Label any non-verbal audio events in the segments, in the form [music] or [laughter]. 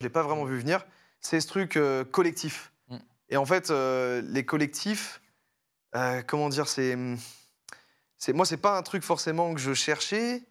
Je l'ai pas vraiment vu venir, c'est ce truc euh, collectif. Mm. Et en fait, euh, les collectifs, euh, comment dire, c'est, c'est, moi, c'est pas un truc forcément que je cherchais,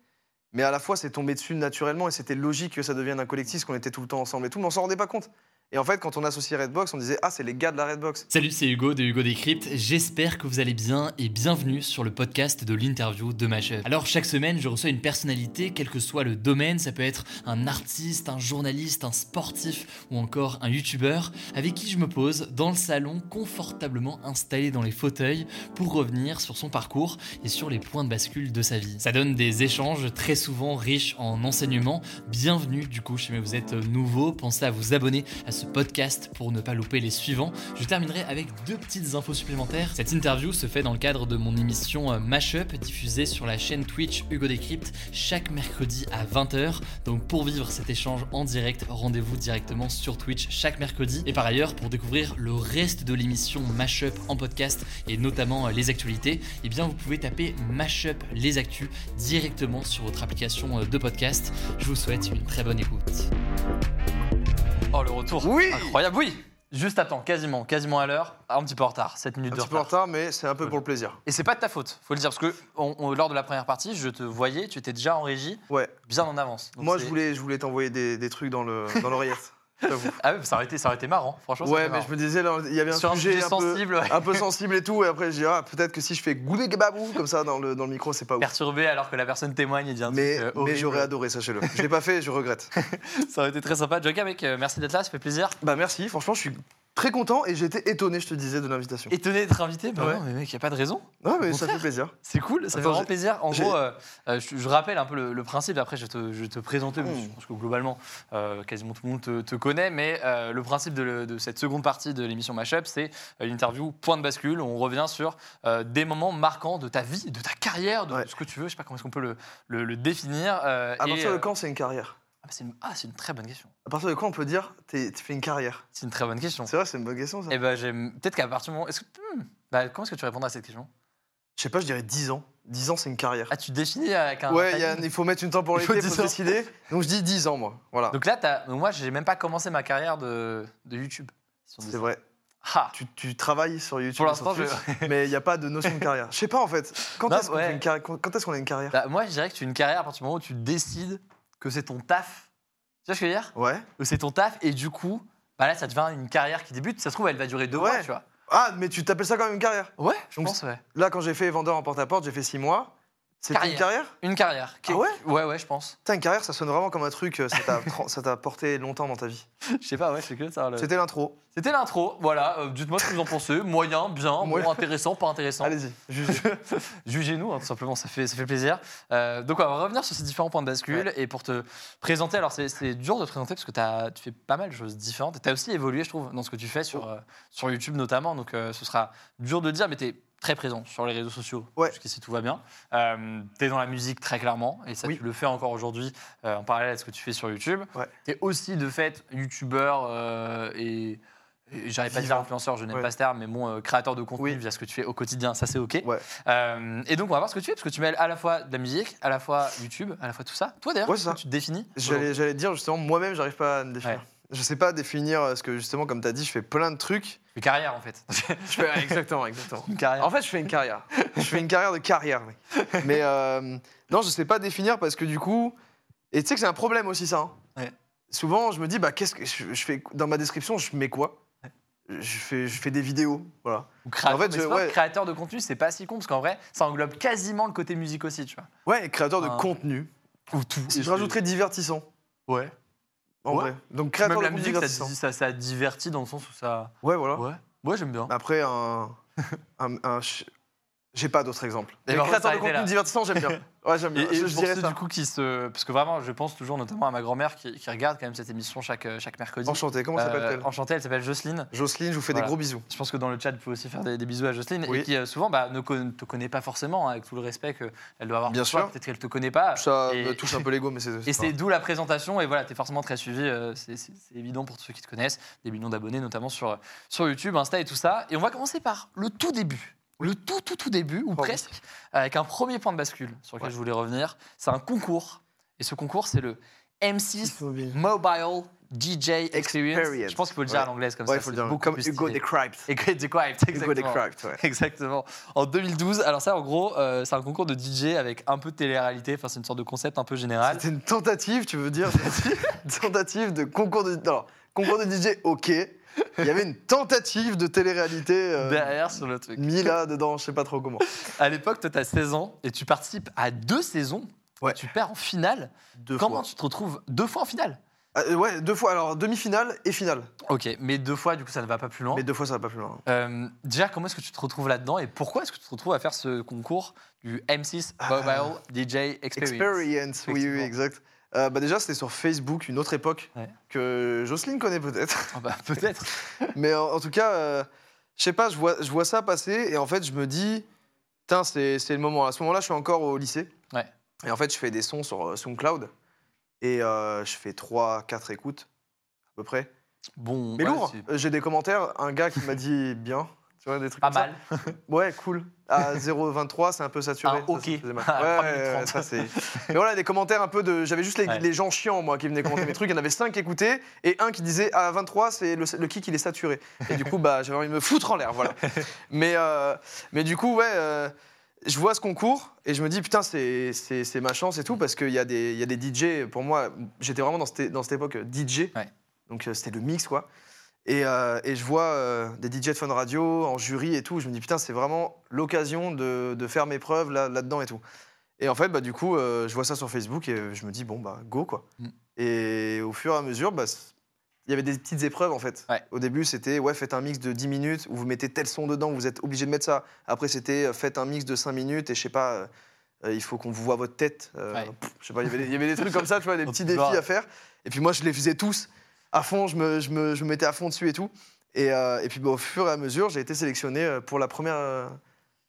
mais à la fois, c'est tombé dessus naturellement et c'était logique que ça devienne un collectif, qu'on était tout le temps ensemble et tout, mais on s'en rendait pas compte. Et en fait, quand on associait Redbox, on disait ah, c'est les gars de la Redbox. Salut, c'est Hugo de Hugo Décrypte. J'espère que vous allez bien et bienvenue sur le podcast de l'interview de Mashup. Alors, chaque semaine, je reçois une personnalité, quel que soit le domaine. Ça peut être un artiste, un journaliste, un sportif ou encore un youtubeur avec qui je me pose dans le salon, confortablement installé dans les fauteuils pour revenir sur son parcours et sur les points de bascule de sa vie. Ça donne des échanges très souvent riches en enseignements. Bienvenue du coup, si vous êtes nouveau, pensez à vous abonner à ce podcast pour ne pas louper les suivants. Je terminerai avec deux petites infos supplémentaires. Cette interview se fait dans le cadre de mon émission euh, Mashup diffusée sur la chaîne Twitch Hugo Décrypte chaque mercredi à 20h. Donc pour vivre cet échange en direct, rendez-vous directement sur Twitch chaque mercredi. Et par ailleurs, pour découvrir le reste de l'émission Mashup en podcast et notamment euh, les actualités, eh bien vous pouvez taper Mashup les actus directement sur votre application euh, de podcast. Je vous souhaite une très bonne écoute. Oh le retour Oui Incroyable, oui Juste à temps, quasiment, quasiment à l'heure, un petit peu en retard, 7 minutes Un de petit peu en retard. retard, mais c'est un peu pour le plaisir. Et c'est pas de ta faute, faut le dire, parce que on- on- lors de la première partie, je te voyais, tu étais déjà en régie, Ouais. bien en avance. Donc Moi, je voulais, je voulais t'envoyer des, des trucs dans le, dans l'oreillette. [laughs] Ah ouais, ça aurait été, ça aurait été marrant, franchement. Ouais, mais marrant. je me disais, là, il y avait un Sur un sujet sujet un peu, sensible, ouais. un peu [laughs] sensible et tout, et après, je dis, ah, peut-être que si je fais goulé gababou comme ça dans le, dans le micro, c'est pas ouf. Perturbé alors que la personne témoigne et dit un Mais, truc euh, mais j'aurais adoré, sachez-le. Je l'ai pas fait, je regrette. [laughs] Ça aurait été très sympa. Joker, mec, euh, merci d'être là, ça fait plaisir. Bah merci, franchement, je suis très content et j'étais étonné, je te disais, de l'invitation. Étonné d'être invité, bah Ouais. non, mais mec, y a pas de raison. Ouais, mais Au ça contraire. fait plaisir. C'est cool, ça fait Attends, vraiment j'ai- plaisir. En j'ai- gros, euh, euh, je, je rappelle un peu le, le principe, après je vais te, je vais te présenter, parce que je pense que globalement, euh, quasiment tout le monde te, te connaît, mais euh, le principe de, le- de cette seconde partie de l'émission Mashup, c'est euh, une interview point de bascule, où on revient sur euh, des moments marquants de ta vie, de ta carrière, de Ouais. ce que tu veux, je sais pas comment est-ce qu'on peut le, le- le définir. euh, À et, partir de euh, quand c'est une carrière? Ah, bah, c'est une, ah, c'est une très bonne question. À partir de quand on peut dire, tu fais une carrière? C'est une très bonne question. C'est vrai, c'est une bonne question, ça. Et ben, j'aime- peut-être qu'à partir du moment. Est-ce que, hmm, bah, comment est-ce que tu répondras à cette question? Je sais pas, je dirais 10 ans. 10 ans, c'est une carrière. Ah, tu définis avec un. Ouais, il a- faut mettre une temporalité, Il il faut faut 10 ans. décider. Donc je dis 10 ans, moi. Voilà. Donc là, t'as- donc moi, j'ai même pas commencé ma carrière de, de YouTube. C'est vrai. Ah. Tu, tu travailles sur YouTube. Pour l'instant, je. Mais il n'y a pas de notion de carrière. Je sais pas en fait. Quand est-ce qu'on ouais. fait une carrière Quand a une carrière? Bah, moi, je dirais que tu as une carrière à partir du moment où tu décides que c'est ton taf. Tu vois ce que je veux dire? Ouais. Que c'est ton taf et du coup, bah là, ça devient une carrière qui débute. Ça se trouve, elle va durer deux mois, tu vois. Ah, mais tu t'appelles ça quand même une carrière? Ouais, je Donc, pense, ouais. Là, quand j'ai fait vendeur en porte-à-porte, j'ai fait 6 mois. C'était une Carrière. Une carrière. Ah ouais? Ouais, ouais, je pense. Putain, une carrière, ça sonne vraiment comme un truc, euh, ça t'a [laughs] porté longtemps dans ta vie. Je sais pas, ouais, c'est que ça. le- C'était l'intro. C'était l'intro, voilà. euh, Dites-moi ce que vous en pensez. [laughs] Moyen, bien, Moyen. bon, intéressant, pas intéressant. Allez-y, juge. [laughs] Jugez-nous, hein, tout simplement, ça fait, ça fait plaisir. Euh, donc, on va revenir sur ces différents points de bascule. Et pour te présenter, alors c'est c'est dur de te présenter parce que as, tu fais pas mal de choses différentes. Et tu as aussi évolué, je trouve, dans ce que tu fais sur, Oh. euh, sur YouTube notamment. Donc, ce sera dur de dire, mais tu es très présent sur les réseaux sociaux. Ouais. Jusqu'ici, tout va bien. Euh, tu es dans la musique très clairement. Et ça, Oui. tu le fais encore aujourd'hui euh, en parallèle à ce que tu fais sur YouTube. Ouais. Tu es aussi, de fait, YouTubeur euh, et. et J'arrive pas à dire influenceur, je n'aime Ouais. pas ce terme, mais bon, euh, créateur de contenu Oui. via ce que tu fais au quotidien, ça c'est ok. Et donc, on va voir ce que tu fais, parce que tu mêles à la fois de la musique, à la fois YouTube, à la fois tout ça. Toi d'ailleurs, tu te définis? J'allais dire justement, moi-même, j'arrive pas à me définir. Je sais pas définir, parce que justement, comme tu as dit, je fais plein de trucs. Une carrière en fait. [laughs] Je fais, exactement, exactement. Une carrière. En fait, je fais une carrière. Je fais une carrière de carrière, mec. Mais euh, non, je sais pas définir parce que du coup. Et tu sais que c'est un problème aussi, ça. hein. Ouais. Souvent, je me dis, bah, qu'est-ce que je, je fais dans ma description, je mets quoi? Je fais, je fais des vidéos, voilà. Ou créateur, en fait, mais je- ouais. créateur de contenu, c'est pas si con, parce qu'en vrai, ça englobe quasiment le côté musique aussi, tu vois. Ouais, créateur de contenu. Ou tout. Je rajouterais divertissant, Ouais. En Ouais. vrai. Donc créateur Même la de contenu musique, ça, dit- ça, ça divertit dans le sens où ça. Ouais, voilà. Ouais. Ouais, j'aime bien. Après, un. un- un ch- J'ai pas d'autres exemples. Et Les va créateurs de contenu là. divertissant, j'aime bien. [laughs] Ouais, j'aime Et, bien. et je, je pour dirais ceux ça. du coup qui se. Parce que vraiment, je pense toujours notamment à ma grand-mère qui, qui regarde quand même cette émission chaque, euh, chaque mercredi. Enchanté, comment Euh, s'appelle-t-elle? Enchantée, elle s'appelle Jocelyne. Jocelyne, je vous fais Voilà. des gros bisous. Je pense que dans le chat, vous pouvez aussi faire des, des bisous à Jocelyne. Oui. Et qui euh, souvent bah, ne con- te connaît pas forcément, hein, avec tout le respect qu'elle doit avoir Bien pour toi. sûr. Peut-être qu'elle te connaît pas. Ça Et- me touche un peu l'ego, mais c'est. [laughs] Et c'est d'où la présentation. Et voilà, tu es forcément très suivi. euh, c'est c'est- c'est évident pour tous ceux qui te connaissent. Des millions d'abonnés, notamment sur, sur YouTube, Insta et tout ça. Et on va commencer par le tout début. Le tout, tout, tout début, ou Oh oui. presque, avec un premier point de bascule sur lequel Ouais. je voulais revenir. C'est un concours. Et ce concours, c'est le M6 mobile. DJ Experience. Experience. Je pense qu'il faut le dire Ouais. à l'anglaise comme Ouais, ça. faut le dire. beaucoup Comme plus Hugo stylé. Decrypt. Hugo Decrypt, Hugo exactement. Decrypt, ouais. Exactement. En 2012, alors ça, en gros, euh, c'est un concours de DJ avec un peu de télé-réalité. Enfin, c'est une sorte de concept un peu général. C'était une tentative, tu veux dire? [laughs] Une tentative de concours de. Alors, concours de DJ, ok. Il y avait une tentative de télé-réalité. euh, Derrière sur le truc. mis là dedans, je sais pas trop comment. À l'époque, toi, tu as 16 ans et tu participes à deux saisons. Ouais. Tu perds en finale. Deux Comment fois. tu te retrouves deux fois en finale Ah, euh, ouais, deux fois. Alors, demi-finale et finale. Ok, mais deux fois, du coup, ça ne va pas plus loin. Mais deux fois, ça va pas plus loin. Euh, déjà, comment est-ce que tu te retrouves là-dedans et pourquoi est-ce que tu te retrouves à faire ce concours du M6 Mobile DJ Experience? Experience, oui, oui, exact. Euh, bah déjà, c'était sur Facebook, une autre époque Ouais. que Jocelyne connaît peut-être. Ah bah, Peut-être. [laughs] Mais en, en tout cas, euh, je sais pas, je vois, je vois ça passer et en fait, je me dis, putain, c'est le moment. À ce moment-là, je suis encore au lycée. Ouais. Et en fait, je fais des sons sur euh, SoundCloud et euh, je fais 3-4 écoutes à peu près. Bon, Mais ouais, lourd. J'ai des commentaires, un gars qui m'a dit bien. Tu vois, des trucs Pas comme ça. mal. [laughs] Ouais, cool. À 0,23, c'est un peu saturé. Ça, ok. ça mal. [laughs] Ouais, 3 ouais, minutes ouais, 30. ça c'est. Mais voilà, des commentaires un peu de. J'avais juste les, Ouais. les gens chiants, moi, qui venaient commenter mes trucs. Il y en avait 5 qui écoutaient et un qui disait à 23, c'est le, le kick, il est saturé. Et du coup, bah, j'avais envie de me foutre en l'air, voilà. mais, euh, mais du coup, ouais. euh, je vois ce concours et je me dis, putain, c'est c'est- c'est ma chance et tout, parce qu'il y, a des- il y a des DJ, pour moi, j'étais vraiment dans cette, dans cette époque DJ, Ouais. donc euh, c'était le mix, quoi. Et, euh, et je vois euh, des DJ de Fun Radio en jury et tout. Je me dis, putain, c'est vraiment l'occasion de, de faire mes preuves là- là-dedans et tout. Et en fait, bah, du coup, euh, je vois ça sur Facebook et je me dis, bon, bah, go, quoi. Mm. Et au fur et à mesure, bah, il y avait des petites épreuves, en fait. Ouais. Au début, c'était, ouais, faites un mix de 10 minutes où vous mettez tel son dedans, vous êtes obligé de mettre ça. Après, c'était, faites un mix de 5 minutes et je sais pas, euh, il faut qu'on vous voit votre tête. Euh, Ouais. pff, je sais pas, il y avait des- trucs comme ça, tu vois, des [laughs] petits défis à faire. Et puis moi, je les faisais tous à fond, je me, je me, je me mettais à fond dessus et tout. Et, euh, et puis bah, au fur et à mesure, j'ai été sélectionné euh, pour la première, euh,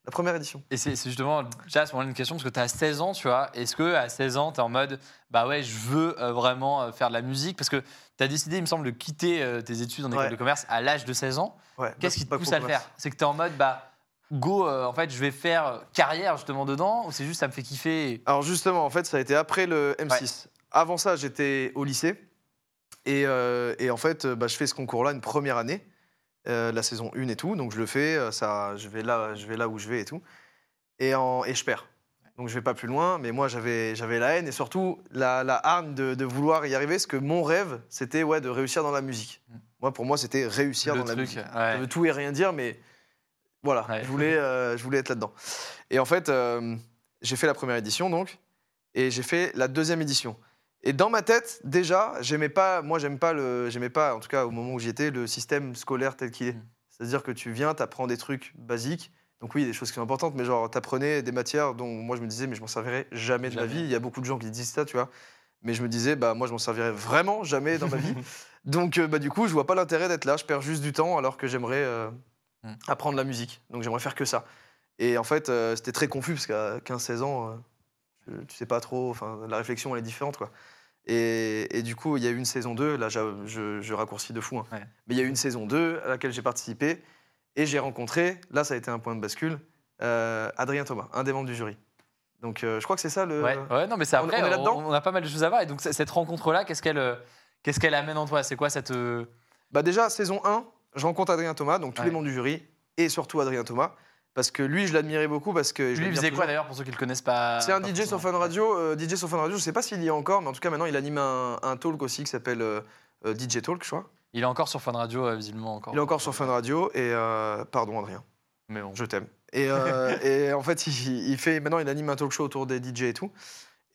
la première édition. Et c'est justement déjà à ce moment-là une question parce que tu as 16 ans, tu vois. Est-ce que à 16 ans, tu es en mode bah ouais, je veux vraiment faire de la musique? Parce que tu as décidé, il me semble, de quitter tes études en école Ouais. de commerce à l'âge de 16 ans. Ouais, Qu'est-ce qui te pousse à le commerce. faire C'est que tu es en mode bah go, euh, en fait, je vais faire carrière justement dedans ou c'est juste ça me fait kiffer et- Alors justement, en fait, ça a été après le M6. Avant ça, j'étais au lycée. Et, euh, et en fait, euh, bah, je fais ce concours-là une première année, euh, la saison 1 et tout. Donc je le fais, ça, je, vais là, je vais là où je vais et tout. Et, en, et je perds. Donc je vais pas plus loin, mais moi j'avais la haine et surtout la, la hargne de, de vouloir y arriver, parce que mon rêve, c'était ouais, de réussir dans la musique. Mm. Moi, pour moi, c'était réussir le dans la musique. ouais. Ça veut tout et rien dire, mais voilà, Ouais. je, voulais, euh, je voulais être là-dedans. Et en fait, euh, j'ai fait la première édition, donc, et j'ai fait la deuxième édition. Et dans ma tête, déjà, j'aimais pas, moi, j'aime pas le, j'aimais pas, en tout cas au moment où j'y étais, le système scolaire tel qu'il est. Mm. C'est-à-dire que tu viens, tu apprends des trucs basiques. Donc oui, des choses qui sont importantes, mais genre, tu apprenais des matières dont moi, je me disais, mais je m'en servirai jamais de ma vie. Il y a beaucoup de gens qui disent ça, tu vois. Mais je me disais, bah, moi, je m'en servirai vraiment jamais dans ma vie. [laughs] Donc, euh, bah, du coup, je vois pas l'intérêt d'être là. Je perds juste du temps alors que j'aimerais euh, Mm. apprendre la musique. Donc, j'aimerais faire que ça. Et en fait, euh, c'était très confus parce qu'à 15-16 ans, tu- sais pas trop. Enfin, la réflexion, elle est différente, quoi. Et, et du coup, il y a eu une saison 2. Là, je, je raccourcis de fou. hein. Ouais. Mais il y a eu une saison 2 à laquelle j'ai participé. Et j'ai rencontré, là, ça a été un point de bascule, euh, Adrien Thomas, un des membres du jury. Donc, euh, je crois que c'est ça le. Ouais, ouais, non, mais c'est après, on est on, a pas mal de choses à voir. Et donc, cette rencontre-là, qu'est-ce qu'elle euh, qu'est-ce qu'elle amène en toi? C'est quoi cette. Bah déjà, saison 1, je rencontre Adrien Thomas, donc tous Ouais. les membres du jury, et surtout Adrien Thomas, parce que lui, je l'admirais beaucoup, parce que... je Lui, faisait quoi d'ailleurs pour ceux qui le connaissent pas C'est un DJ sur Fun Radio, euh, DJ sur Fun Radio, je sais pas s'il y est encore, mais en tout cas maintenant, il anime un, un talk aussi qui s'appelle euh, euh, DJ Talk, je crois. Il est encore sur Fun Radio, euh, visiblement encore. Il est encore sur Fun Radio, et... euh, pardon Adrien, Mais bon. je t'aime. Et, [laughs] et en fait, il, il fait, maintenant, il anime un talk show autour des DJ et tout.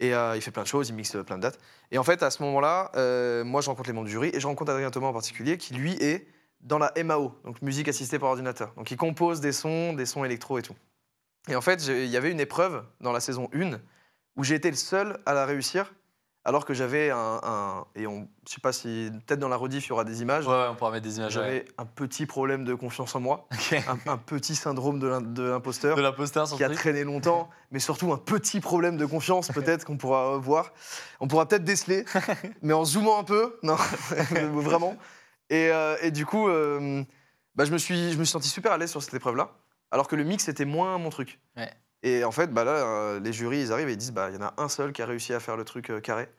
Et il fait plein de choses, il mixe plein de dates. Et en fait, à ce moment-là, moi, je rencontre les membres du jury et je rencontre Adrien Thomas en particulier, qui lui est dans la MAO, donc musique assistée par ordinateur. Donc il compose des sons, des sons électro et tout. Et en fait, il y avait une épreuve dans la saison 1 où j'ai été le seul à la réussir, alors que j'avais un, un- et on, je sais pas si peut-être dans la rediff il y aura des images. Ouais, on pourra mettre des images. ouais. J'avais un petit problème de confiance en moi, un, un petit syndrome de l'im- de l'imposteur De l'imposteur qui a truc. traîné longtemps, mais surtout un petit problème de confiance peut-être qu'on pourra voir. On pourra peut-être déceler, [laughs] mais en zoomant un peu, non, [laughs] vraiment. Et, euh, et du coup, euh, bah, je, me suis, je me suis senti super à l'aise sur cette épreuve-là, alors que le mix était moins mon truc. Ouais. Et en fait, bah, là, euh, les jurys, ils arrivent et ils disent, bah, il y en a un seul qui a réussi à faire le truc carré,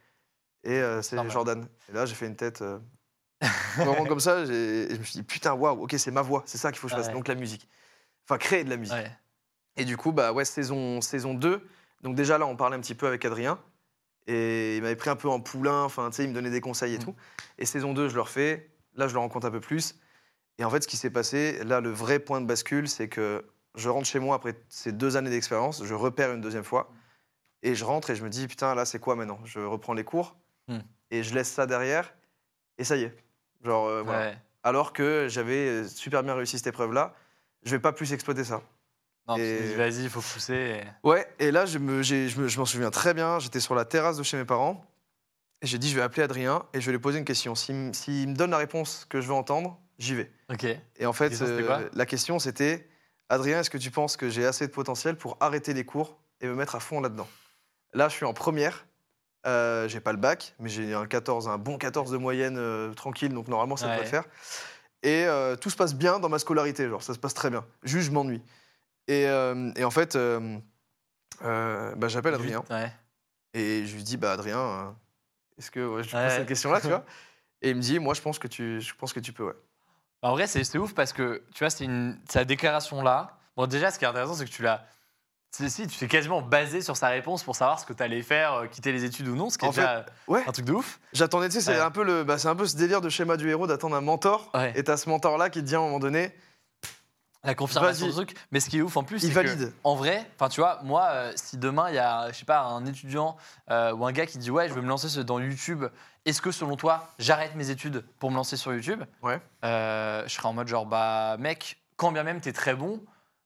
et c'est. Jordan. Et là, j'ai fait une tête... Vraiment comme ça, et je me suis dit, putain, waouh, ok, c'est ma voix, c'est ça qu'il faut que je fasse, Ouais. donc la musique. Enfin, créer de la musique. Ouais. Et du coup, bah ouais, saison, saison 2. Donc déjà là, on parlait un petit peu avec Adrien. Et il m'avait pris un peu en poulain, enfin, tu sais, il me donnait des conseils et Mm. tout. Et saison 2, je le refais. Là, je le rencontre un peu plus. Et en fait, ce qui s'est passé, là, le vrai point de bascule, c'est que je rentre chez moi après ces deux années d'expérience, je repère une deuxième fois. Et je rentre et je me dis, putain, là, c'est quoi maintenant? Je reprends les cours Mm. et je laisse ça derrière. Et ça y est. Genre, euh, voilà. Ouais. Alors que j'avais super bien réussi cette épreuve-là, je vais pas plus exploiter ça. Non, Et- vas-y, il faut pousser. et- Ouais, et là, je me- j'ai- je me- je m'en souviens très bien. J'étais sur la terrasse de chez mes parents. Et j'ai dit, je vais appeler Adrien et je vais lui poser une question. S'il me- s'il me donne la réponse que je veux entendre, j'y vais. Ok. Et en fait, quoi la question, c'était Adrien, est-ce que tu penses que j'ai assez de potentiel pour arrêter les cours et me mettre à fond là-dedans? Là, je suis en première. Euh, j'ai pas le bac, mais j'ai un 14, un bon 14 de moyenne euh, tranquille, donc normalement ça Ouais. peut le faire. Et euh, tout se passe bien dans ma scolarité, genre ça se passe très bien. Juste, je m'ennuie. Et, euh, et en fait, euh, euh, bah, j'appelle Adrien Ouais. et je lui dis bah Adrien, euh, est-ce que ouais, je pose cette question-là, tu vois [laughs] Et il me dit, moi je pense que tu, je pense que tu peux, ouais. En vrai, c'est ouf parce que, tu vois, c'est une- sa déclaration-là. Bon, déjà, ce qui est intéressant, c'est que tu l'as. Si, tu t'es quasiment basé sur sa réponse pour savoir ce que tu allais faire, euh, quitter les études ou non, ce qui est En fait, déjà Ouais. un truc de ouf. J'attendais, tu sais, c'est Ouais. un peu le, bah, un peu ce délire de schéma du héros d'attendre un mentor. Ouais. Et t'as ce mentor-là qui te dit à un moment donné, La confirmation du truc. Mais ce qui est ouf en plus, c'est que, en vrai, enfin, tu vois, moi, euh, si demain il y a, je sais pas, un étudiant euh, ou un gars qui dit ouais, je veux me lancer dans YouTube, est-ce que selon toi, j'arrête mes études pour me lancer sur YouTube? Ouais. Euh, Je serais en mode genre bah mec, quand bien même t'es très bon,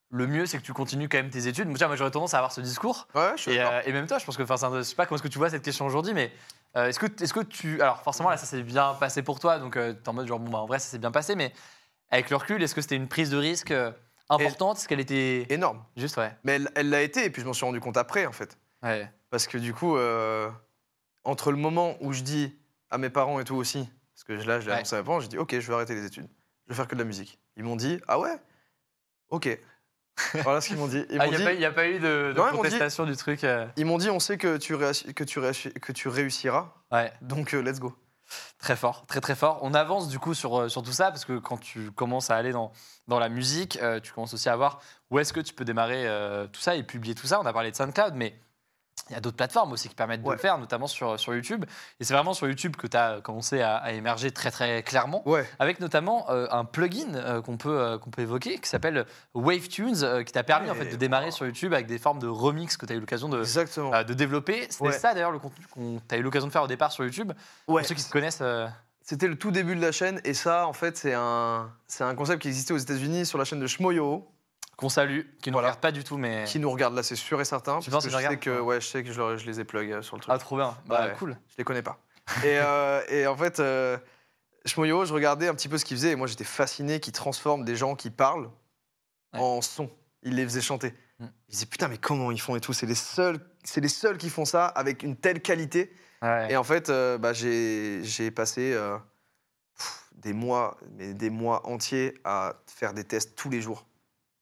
le mieux c'est que tu continues quand même tes études. Moi, j'aurais tendance à avoir ce discours. Ouais, je suis Et, et même toi, je pense que, enfin, je sais pas comment est-ce que tu vois cette question aujourd'hui, mais est-ce que, est-ce que tu, alors forcément là, ça s'est bien passé pour toi, donc t'es en mode genre bon bah en vrai ça s'est bien passé, mais avec le recul, est-ce que c'était une prise de risque euh, importante? Est-ce qu'elle était Énorme. juste ouais, Mais elle l'a été, et puis je m'en suis rendu compte après, en fait. ouais, Parce que du coup, euh, entre le moment où je dis à mes parents et tout aussi, parce que là, je l'ai annoncé à mes parents, j'ai dit, ok, je vais arrêter les études. Je vais faire que de la musique. Ils m'ont dit, ah ouais? Ok. [laughs] voilà ce qu'ils m'ont dit. Ah, il dit, n'y a, pas eu de, de Non, dit- du truc. euh, ils m'ont dit, on sait que tu, que tu, que tu réussiras, Ouais, donc euh, let's go. Très fort, très très fort. On avance du coup sur, euh, sur tout ça parce que quand tu commences à aller dans, dans la musique, euh, tu commences aussi à voir où est-ce que tu peux démarrer euh, tout ça et publier tout ça. On a parlé de SoundCloud, mais il y a d'autres plateformes aussi qui permettent de Ouais. le faire, notamment sur, sur YouTube. Et c'est vraiment sur YouTube que tu as commencé à, à émerger très très clairement. Ouais. avec notamment euh, un plugin euh, qu'on peut, euh, qu'on peut évoquer qui s'appelle WaveTunes, qui t'a permis en fait, de démarrer sur YouTube avec des formes de remix que tu as eu l'occasion de, de développer. C'était Ouais. ça d'ailleurs le contenu qu'on tu as eu l'occasion de faire au départ sur YouTube. Pour ceux qui te connaissent, C'était le tout début de la chaîne, et ça, en fait, c'est un, un concept qui existait aux États-Unis sur la chaîne de Shmoyo, qu'on salue, qui ne Voilà. regarde pas du tout, mais. qui nous regarde là, c'est sûr et certain. Tu parce penses que qu'ils je sais que, ouais, je sais que je, leur- je les ai plug euh, sur le truc. Ah, trop bien. Bah, Ouais. cool. Je les connais pas. et, euh, [laughs] et en fait, euh, Shmoyo, je regardais un petit peu ce qu'il faisait, et moi, j'étais fasciné qu'il transforme des gens qui parlent Ouais. en son. Il les faisait chanter. Mm. Je disais, putain, mais comment ils font et tout? C'est les seuls, c'est les seuls qui font ça avec une telle qualité. Ouais. Et en fait, euh, bah, j'ai j'ai passé euh, pff, des mois, mais des mois entiers à faire des tests tous les jours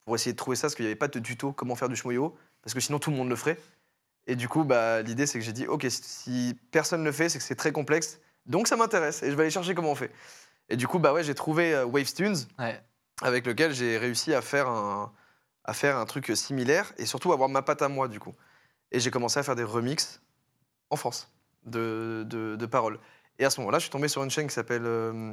pour essayer de trouver ça, parce qu'il n'y avait pas de tuto comment faire du shmoyo, parce que sinon tout le monde le ferait. Et du coup, bah, l'idée c'est que j'ai dit, ok, si personne ne le fait, c'est que c'est très complexe, donc ça m'intéresse et je vais aller chercher comment on fait. Et du coup, bah ouais, j'ai trouvé euh, Wavestunes Ouais. avec lequel j'ai réussi à faire un, à faire un truc similaire et surtout avoir ma patte à moi du coup. Et j'ai commencé à faire des remixes en France de, de, de paroles. Et à ce moment-là, je suis tombé sur une chaîne qui s'appelle. euh,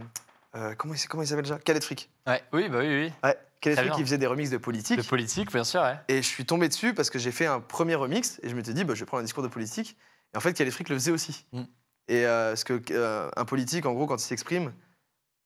euh, comment il, comment il s'appelle déjà? Calet Fric. Ouais. Oui, bah oui, oui. Ouais, Fric bien. qui faisait des remixes de politique. De politique, bien sûr, ouais. Et je suis tombé dessus parce que j'ai fait un premier remix et je m'étais dit, bah, je vais prendre un discours de politique. Et en fait, Calet Fric le faisait aussi. Mm. Et euh, parce que euh, un politique, en gros, quand il s'exprime,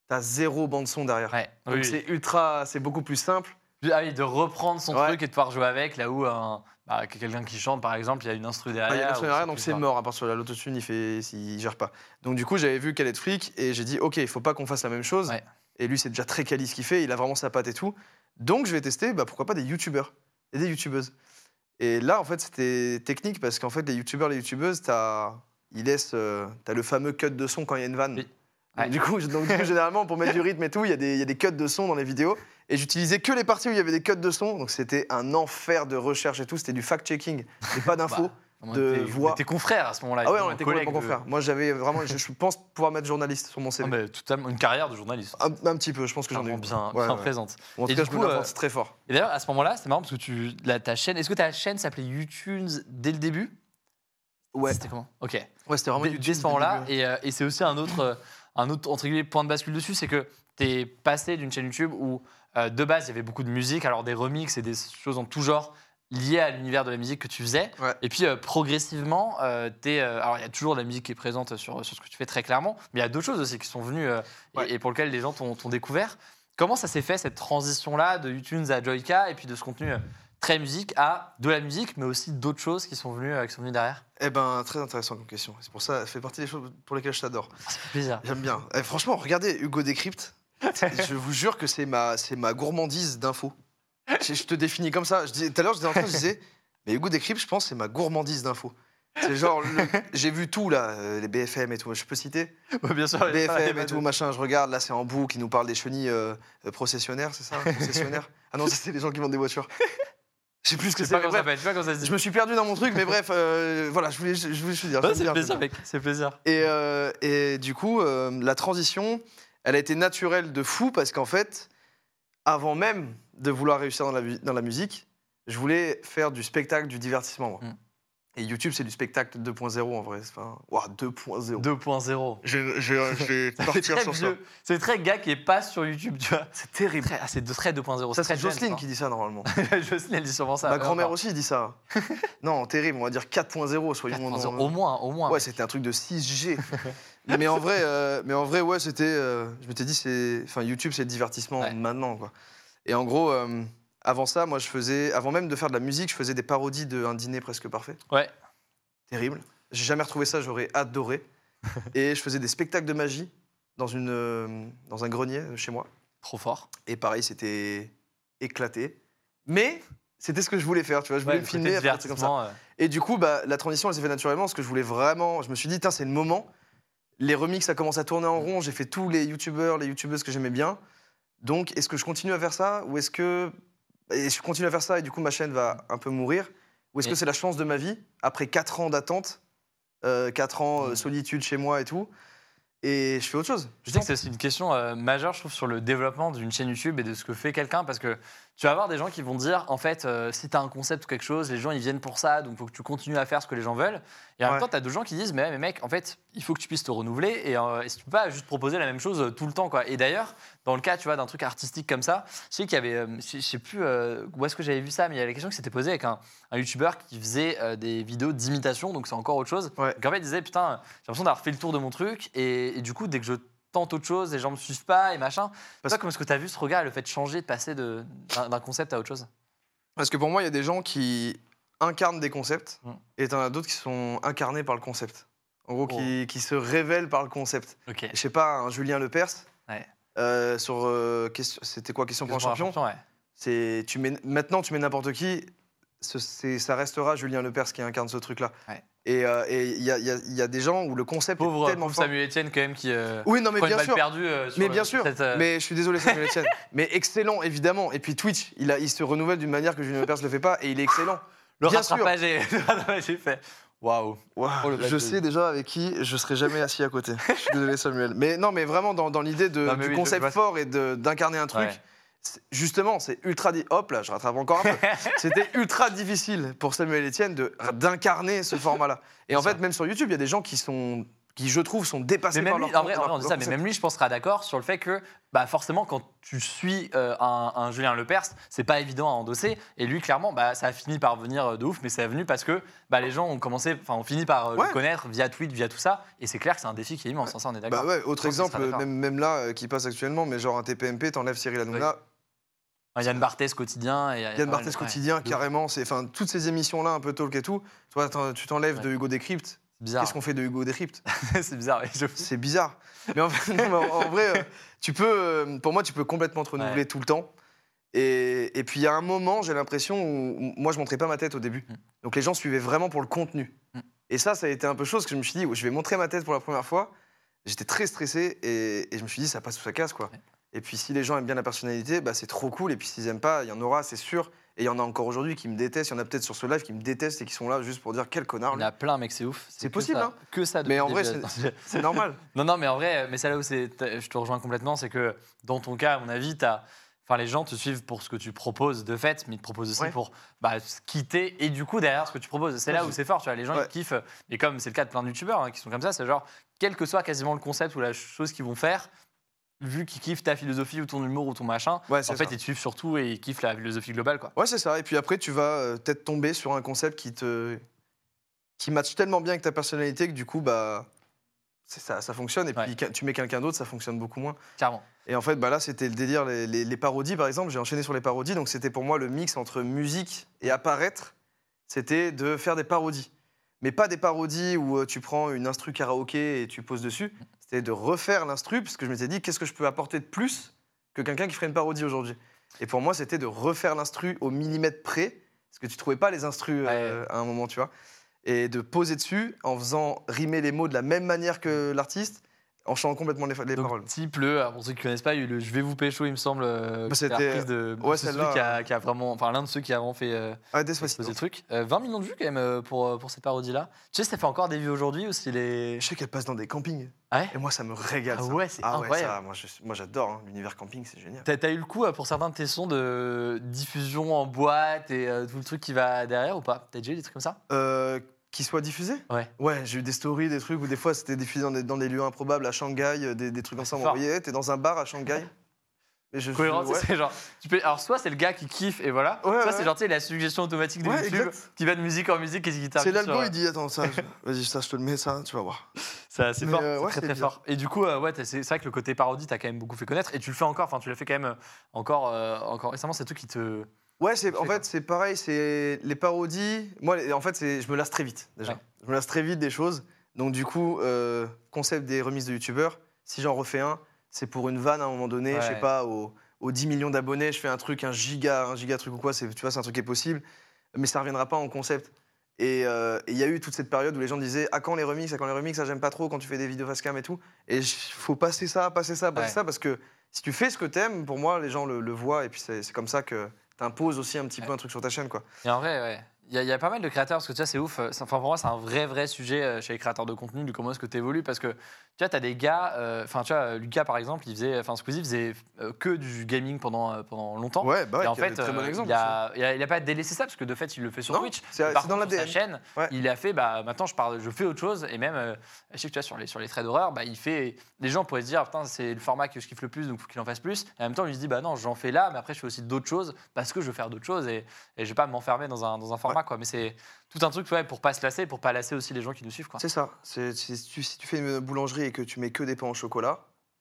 t'as zéro bande son derrière. Ouais. Donc Oui, oui. c'est ultra, c'est beaucoup plus simple Ah oui, de reprendre son Ouais. truc et de pouvoir jouer avec, là où un, bah, quelqu'un qui chante, par exemple, il y a une instru derrière. Ah, il y a une instru derrière, donc c'est mort à part sur la l'autotune, il fait, il gère pas. Donc du coup, j'avais vu Khaled Freak et j'ai dit, ok, il faut pas qu'on fasse la même chose. Ouais. Et lui, c'est déjà très quali ce qu'il fait, il a vraiment sa patte et tout. Donc je vais tester, bah, pourquoi pas des youtubeurs et des youtubeuses. Et là, en fait, c'était technique parce qu'en fait, les youtubeurs, les youtubeuses, t'as, ils laissent, euh, t'as le fameux cut de son quand il y a une vanne. Oui. Du, coup, donc, du coup, généralement, pour mettre du rythme et tout, il y, a des- il y a des cuts de son dans les vidéos. Et j'utilisais que les parties où il y avait des cuts de son. Donc c'était un enfer de recherche et tout. C'était du fact-checking et pas d'infos. Bah, de voix. Était confrères à ce moment-là. Ah ouais, on était collègues complètement de-. Moi, j'avais vraiment, je, je pense pouvoir mettre journaliste sur mon Ah, CV. mais totalement une carrière de journaliste. Un, un petit peu, je pense que j'en ai eu. bien, Ouais, bien ouais. présente. En tout Et cas, du coup, euh, très fort. Et d'ailleurs, à ce moment-là, c'est marrant parce que tu, ta chaîne, est-ce que ta chaîne s'appelait YouTunes dès le début? Ouais, C'était comment? Ok. ouais c'était vraiment Dès, YouTube dès ce moment-là, et, euh, et c'est aussi un autre, euh, un autre entre guillemets, point de bascule dessus, c'est que tu es passé d'une chaîne YouTube où de base il y avait beaucoup de musique, alors des remixes et des choses en tout genre liées à l'univers de la musique que tu faisais. Ouais. Et puis euh, progressivement, euh, euh, alors il y a toujours de la musique qui est présente sur, sur ce que tu fais très clairement, mais il y a d'autres choses aussi qui sont venues euh, et- pour lesquelles les gens t'ont découvert. Comment ça s'est fait cette transition-là de YouTunes à Joyka et puis de ce contenu très musique à de la musique, mais aussi d'autres choses qui sont venues, qui sont venues derrière? Eh ben, très intéressant comme question. C'est pour ça, ça fait partie des choses pour lesquelles je t'adore. Ça fait plaisir. J'aime bien. Eh, franchement, regardez Hugo Décrypte. [laughs] je vous jure que c'est ma, c'est ma gourmandise d'infos. Je, je te définis comme ça. Je Tout à l'heure, j'étais en train, je disais, mais Hugo Décrypte, je pense, c'est ma gourmandise d'infos. C'est genre, le- j'ai vu tout là, euh, les BFM et tout. Je peux citer [laughs] Ouais, bien sûr. BFM et tout, machin. Je regarde, là, c'est en boucle. Ils nous parlent des chenilles euh, euh, processionnaires, c'est ça Processionnaires? Ah non, c'est les gens qui vendent des voitures. Je sais plus ce que Je c'est. pas ça je sais pas comment ça se dit. je me suis perdu dans mon truc, mais bref, euh, voilà, je voulais, je voulais juste dire. Ouais, c'est bien, plaisir, mec, c'est plaisir. Et, euh, et du coup, la transition, elle a été naturelle de fou parce qu'en fait, avant même de vouloir réussir dans la, mu- dans la musique, je voulais faire du spectacle, du divertissement. moi. Mm. Et YouTube, c'est du spectacle 2.0 en vrai. Enfin, ouah, 2.0. 2.0. Je, je- je vais [laughs] C'est partir très sur ça. vieux. C'est très gars qui est pas sur YouTube, tu vois. C'est terrible. Ah, c'est très 2.0. Ça, c'est Jocelyne ça. qui dit ça normalement. [laughs] Jocelyne, elle dit sûrement ça. Ma grand-mère aussi dit ça. [laughs] non, terrible, on va dire 4.0, soyons 4.0, dans- Au moins, au moins. Ouais, c'était un truc de 6G. Mais en vrai, euh, mais en vrai, ouais, c'était. euh, je m'étais dit, c'est, enfin, YouTube, c'est le divertissement Ouais. maintenant, quoi. Et en gros, euh, avant ça, moi, je faisais, avant même de faire de la musique, je faisais des parodies de Un dîner presque parfait. Ouais. Terrible. J'ai jamais retrouvé ça, j'aurais adoré. [laughs] Et je faisais des spectacles de magie dans une, euh, dans un grenier euh, chez moi. Trop fort. Et pareil, c'était éclaté. Mais c'était ce que je voulais faire, tu vois. Je voulais Ouais, me filmer, faire des trucs comme ça. divertissement, euh, Et du coup, bah, la transition, elle s'est fait naturellement parce que je voulais vraiment. Je me suis dit, Tain, c'est le moment. Les remixes, ça commence à tourner en rond. J'ai fait tous les youtubeurs, les youtubeuses que j'aimais bien. Donc, est-ce que je continue à faire ça ou est-ce que. Et je continue à faire ça et du coup, ma chaîne va un peu mourir? Ou est-ce que c'est la chance de ma vie après 4 ans d'attente, 4 ans euh, Mm. solitude chez moi et tout Et je fais autre chose. Je sais que c'est une question euh, majeure, je trouve, sur le développement d'une chaîne YouTube et de ce que fait quelqu'un, parce que tu vas avoir des gens qui vont dire, en fait, euh, si tu as un concept ou quelque chose, les gens ils viennent pour ça, donc il faut que tu continues à faire ce que les gens veulent. Et en Ouais. même temps, tu as d'autres gens qui disent, mais, mais mec, en fait, il faut que tu puisses te renouveler et, euh, et si tu peux pas juste proposer la même chose euh, tout le temps. Quoi. Et d'ailleurs, dans le cas, tu vois, d'un truc artistique comme ça, je sais qu'il y avait, euh, je sais plus euh, où est-ce que j'avais vu ça, mais il y a la question qui s'était posée avec un, un YouTuber qui faisait des vidéos d'imitation, donc c'est encore autre chose. Ouais. Donc en fait, il disait, putain, j'ai l'impression d'avoir fait le tour de mon truc, et, et du coup, dès que je tente autre chose, les gens me suivent pas, et machin. Parce- Toi, comment est-ce que tu as vu ce regard, le fait de changer, de passer de- d'un concept à autre chose? Parce que pour moi, il y a des gens qui incarnent des concepts Mm. et t'en as d'autres qui sont incarnés par le concept. En gros, Oh. qui, qui se révèlent par le concept. Ok. je sais pas, un Julien Lepers, Ouais. euh, sur euh, question- c'était quoi question pour un champion? ouais. C'est tu mets maintenant tu mets n'importe qui, ce- c'est ça restera Julien Lepers qui incarne ce truc là. Ouais. Et euh, il y, a- y y des gens où le concept est Pauvre, tellement pauvre fort. Samuel Etienne, quand même, qui euh, Oui non mais bien sûr. perdue. euh, Mais le- bien sûr, cette, euh, mais je suis désolé Samuel [laughs] Etienne. mais excellent évidemment. Et puis Twitch, il, a, il se renouvelle d'une manière que Julien Lepers le fait pas et il est excellent. le bien sûr. rattrapage est- [laughs] est fait. Waouh. Oh, je sais déjà avec qui je serai jamais assis à côté. Je suis désolé Samuel. Mais non, mais vraiment dans, dans l'idée du oui, concept fort et d'incarner un truc, Ouais. Justement, c'est ultra... di- Hop là, je rattrape encore un peu. [laughs] C'était ultra difficile pour Samuel Etienne de- d'incarner ce [laughs] format-là. Et en fait, même sur YouTube, il y a des gens qui sont qui je trouve sont dépassés Mais par même leur lui, en vrai, leur- on dit ça, mais même lui, je pense, sera d'accord sur le fait que, bah, forcément, quand tu suis euh, un, un Julien Lepers, c'est pas évident à endosser. Et lui, clairement, bah, ça a fini par venir euh, de ouf, mais ça est venu parce que bah, les gens ont commencé, enfin, ont fini par euh, Ouais. le connaître via tweet, via tout ça. Et c'est clair que c'est un défi qui est immense. hein, ça, on est d'accord. Bah ouais, autre exemple, même, même là, euh, qui passe actuellement, mais genre un TPMP, t'enlèves Cyril Hanouna, Enfin, Yann Barthès quotidien. Et, Yann Barthès quotidien, carrément. C'est, enfin, toutes ces émissions-là, un peu talk et tout. Toi, tu t'enlèves Ouais. de Hugo Décrypte. C'est bizarre. Qu'est-ce qu'on fait de Hugo Décrypte [laughs] c'est bizarre. je- C'est bizarre. Mais en, fait, [laughs] non, mais en- vrai, euh, tu peux, euh, pour moi, tu peux complètement te renouveler Ouais. tout le temps. Et, et puis, il y a un moment, j'ai l'impression où, où moi, je montrais pas ma tête au début. Mm. Donc, les gens suivaient vraiment pour le contenu. Mm. Et ça, ça a été un peu chose que je me suis dit, je vais montrer ma tête pour la première fois. J'étais très stressé et, et je me suis dit, ça passe ou ça casse, quoi. Ouais. Et puis, si les gens aiment bien la personnalité, bah, c'est trop cool. Et puis, s'ils aiment pas, il y en aura, c'est sûr. Et il y en a encore aujourd'hui qui me détestent. Il y en a peut-être sur ce live qui me détestent et qui sont là juste pour dire quel connard. Il y en a plein, mec, c'est ouf. C'est possible, ça. hein. Que ça. Mais en vrai, c'est- normal. [laughs] Non, non, mais en vrai, mais c'est là où je te rejoins complètement, c'est que dans ton cas, à mon avis, t'as, enfin, les gens te suivent pour ce que tu proposes de fait, mais ils te proposent aussi Ouais. pour bah, quitter et du coup derrière ce que tu proposes. C'est là où c'est fort, tu vois. Les gens Ouais. ils kiffent, et comme c'est le cas de plein de youtubeurs hein, qui sont comme ça, c'est genre quel que soit quasiment le concept ou la chose qu'ils vont faire. Vu qu'ils kiffent ta philosophie ou ton humour ou ton machin, Ouais, en fait, ils te suivent surtout et ils kiffent la philosophie globale, quoi. Ouais, c'est ça. Et puis après, tu vas euh, peut-être tomber sur un concept qui te qui matche tellement bien avec ta personnalité que du coup, bah, ça, ça fonctionne. Et Ouais. puis tu mets quelqu'un d'autre, ça fonctionne beaucoup moins. Clairement. Et en fait, bah là, c'était le délire, les, les- les parodies, par exemple. J'ai enchaîné sur les parodies, donc c'était pour moi le mix entre musique et apparaître. C'était de faire des parodies, mais pas des parodies où euh, tu prends une instru karaoké et tu poses dessus. C'était de refaire l'instru, parce que je m'étais dit, qu'est-ce que je peux apporter de plus que quelqu'un qui ferait une parodie aujourd'hui? Et pour moi, c'était de refaire l'instru au millimètre près, parce que tu trouvais pas les instrus euh, à un moment, tu vois, et de poser dessus en faisant rimer les mots de la même manière que l'artiste, en changeant complètement les, les Donc, paroles. type le, alors, pour ceux qui connaissent pas, il y a eu le Je vais vous pécho, il me semble. euh, Bah, c'était- de. ouais, c'est celui celle-là, qui a, qui a vraiment. Enfin, l'un de ceux qui a vraiment fait. euh, Ah, exploser Despacito. le truc. Euh, 20 millions de vues quand même euh, pour, euh, pour cette parodie-là. Tu sais si ça fait encore des vues aujourd'hui ou s'il est. Je sais qu'elle passe dans des campings. Ah ouais Et moi, ça me régale. Ah ça. ouais, c'est Ah ouais, incroyable. ça, moi, je- moi, j'adore. hein. L'univers camping, c'est génial. T'as t'as eu le coup euh, pour certains de tes sons de diffusion en boîte et euh, tout le truc qui va derrière ou pas? T'as déjà eu des trucs comme ça? Qu'il soit diffusé Ouais. Ouais, j'ai eu des stories, des trucs où des fois c'était diffusé dans des, dans des lieux improbables à Shanghai, euh, des, des trucs comme ça. On c'est fort. m'envoyait, t'es dans un bar à Shanghai. [laughs] Et je, Cohérent, ouais. c'est genre. Tu peux, alors, soit c'est le gars qui kiffe et voilà. Ouais, soit ouais. c'est genre, tu sais, la suggestion automatique de YouTube exact. qui va de musique en musique et qui C'est t'arrive l'algo, il dit Attends, ça, [laughs] vas-y, ça, je te le mets, ça, tu vas voir. Ça, c'est fort, euh, c'est très c'est très bizarre. fort. Et du coup, euh, ouais, c'est c'est vrai que le côté parodie, t'as quand même beaucoup fait connaître et tu le fais encore. Enfin, tu l'as fait quand même encore, euh, encore récemment. C'est tout qui te. Ouais, c'est, en fait, c'est pareil, c'est les parodies. Moi, en fait, c'est, je me lasse très vite, déjà. Ouais. Je me lasse très vite des choses. Donc, du coup, euh, concept des remises de youtubeurs, si j'en refais un, c'est pour une vanne à un moment donné, je sais Ouais. pas, aux, aux 10 millions d'abonnés, je fais un truc, un giga, un giga truc ou quoi, c'est, tu vois, c'est un truc qui est possible, mais ça reviendra pas en concept. Et euh, il y a eu toute cette période où les gens disaient à quand les remixes, à quand les remixes, ça j'aime pas trop quand tu fais des vidéos face cam et tout. Et il faut passer ça, passer ça, passer Ouais. ça, parce que si tu fais ce que t'aimes, pour moi, les gens le, le voient, et puis c'est, c'est comme ça que t'imposes aussi un petit peu un truc sur ta chaîne, quoi. Et en vrai, ouais. Il y, a- il y a pas mal de créateurs, parce que tu vois, c'est ouf. euh, Enfin, pour moi, c'est un vrai, vrai sujet euh, chez les créateurs de contenu, de comment est-ce que tu évolues. Parce que tu vois, tu as des gars, euh, enfin, tu vois, Lucas, par exemple, il faisait, enfin, Squeezie faisait euh, que du gaming pendant, euh, pendant longtemps. Ouais, bah ouais, et en fait, très bon exemple. il, a, il, a, il a pas délaissé ça, parce que de fait, il le fait sur Non, Twitch. c'est- Par c'est dans sur sa chaîne, Ouais. il a fait, bah, maintenant, je, parle, je fais autre chose. Et même, je sais que tu vois, sur les, sur les traits d'horreur, bah, il fait. Les gens pourraient se dire, putain, c'est le format que je kiffe le plus, donc faut qu'il en fasse plus. Et en même temps, lui se dit, bah non, j'en fais là, mais après, je fais aussi d'autres choses, parce que je veux faire d'autres choses. Et, et je vais pas m'enfermer dans un, dans un format, quoi. Mais c'est tout un truc, ouais, pour pas se lasser, pour pas lasser aussi les gens qui nous suivent, quoi. C'est ça. C'est, si, tu, si tu fais une boulangerie et que tu mets que des pains au chocolat,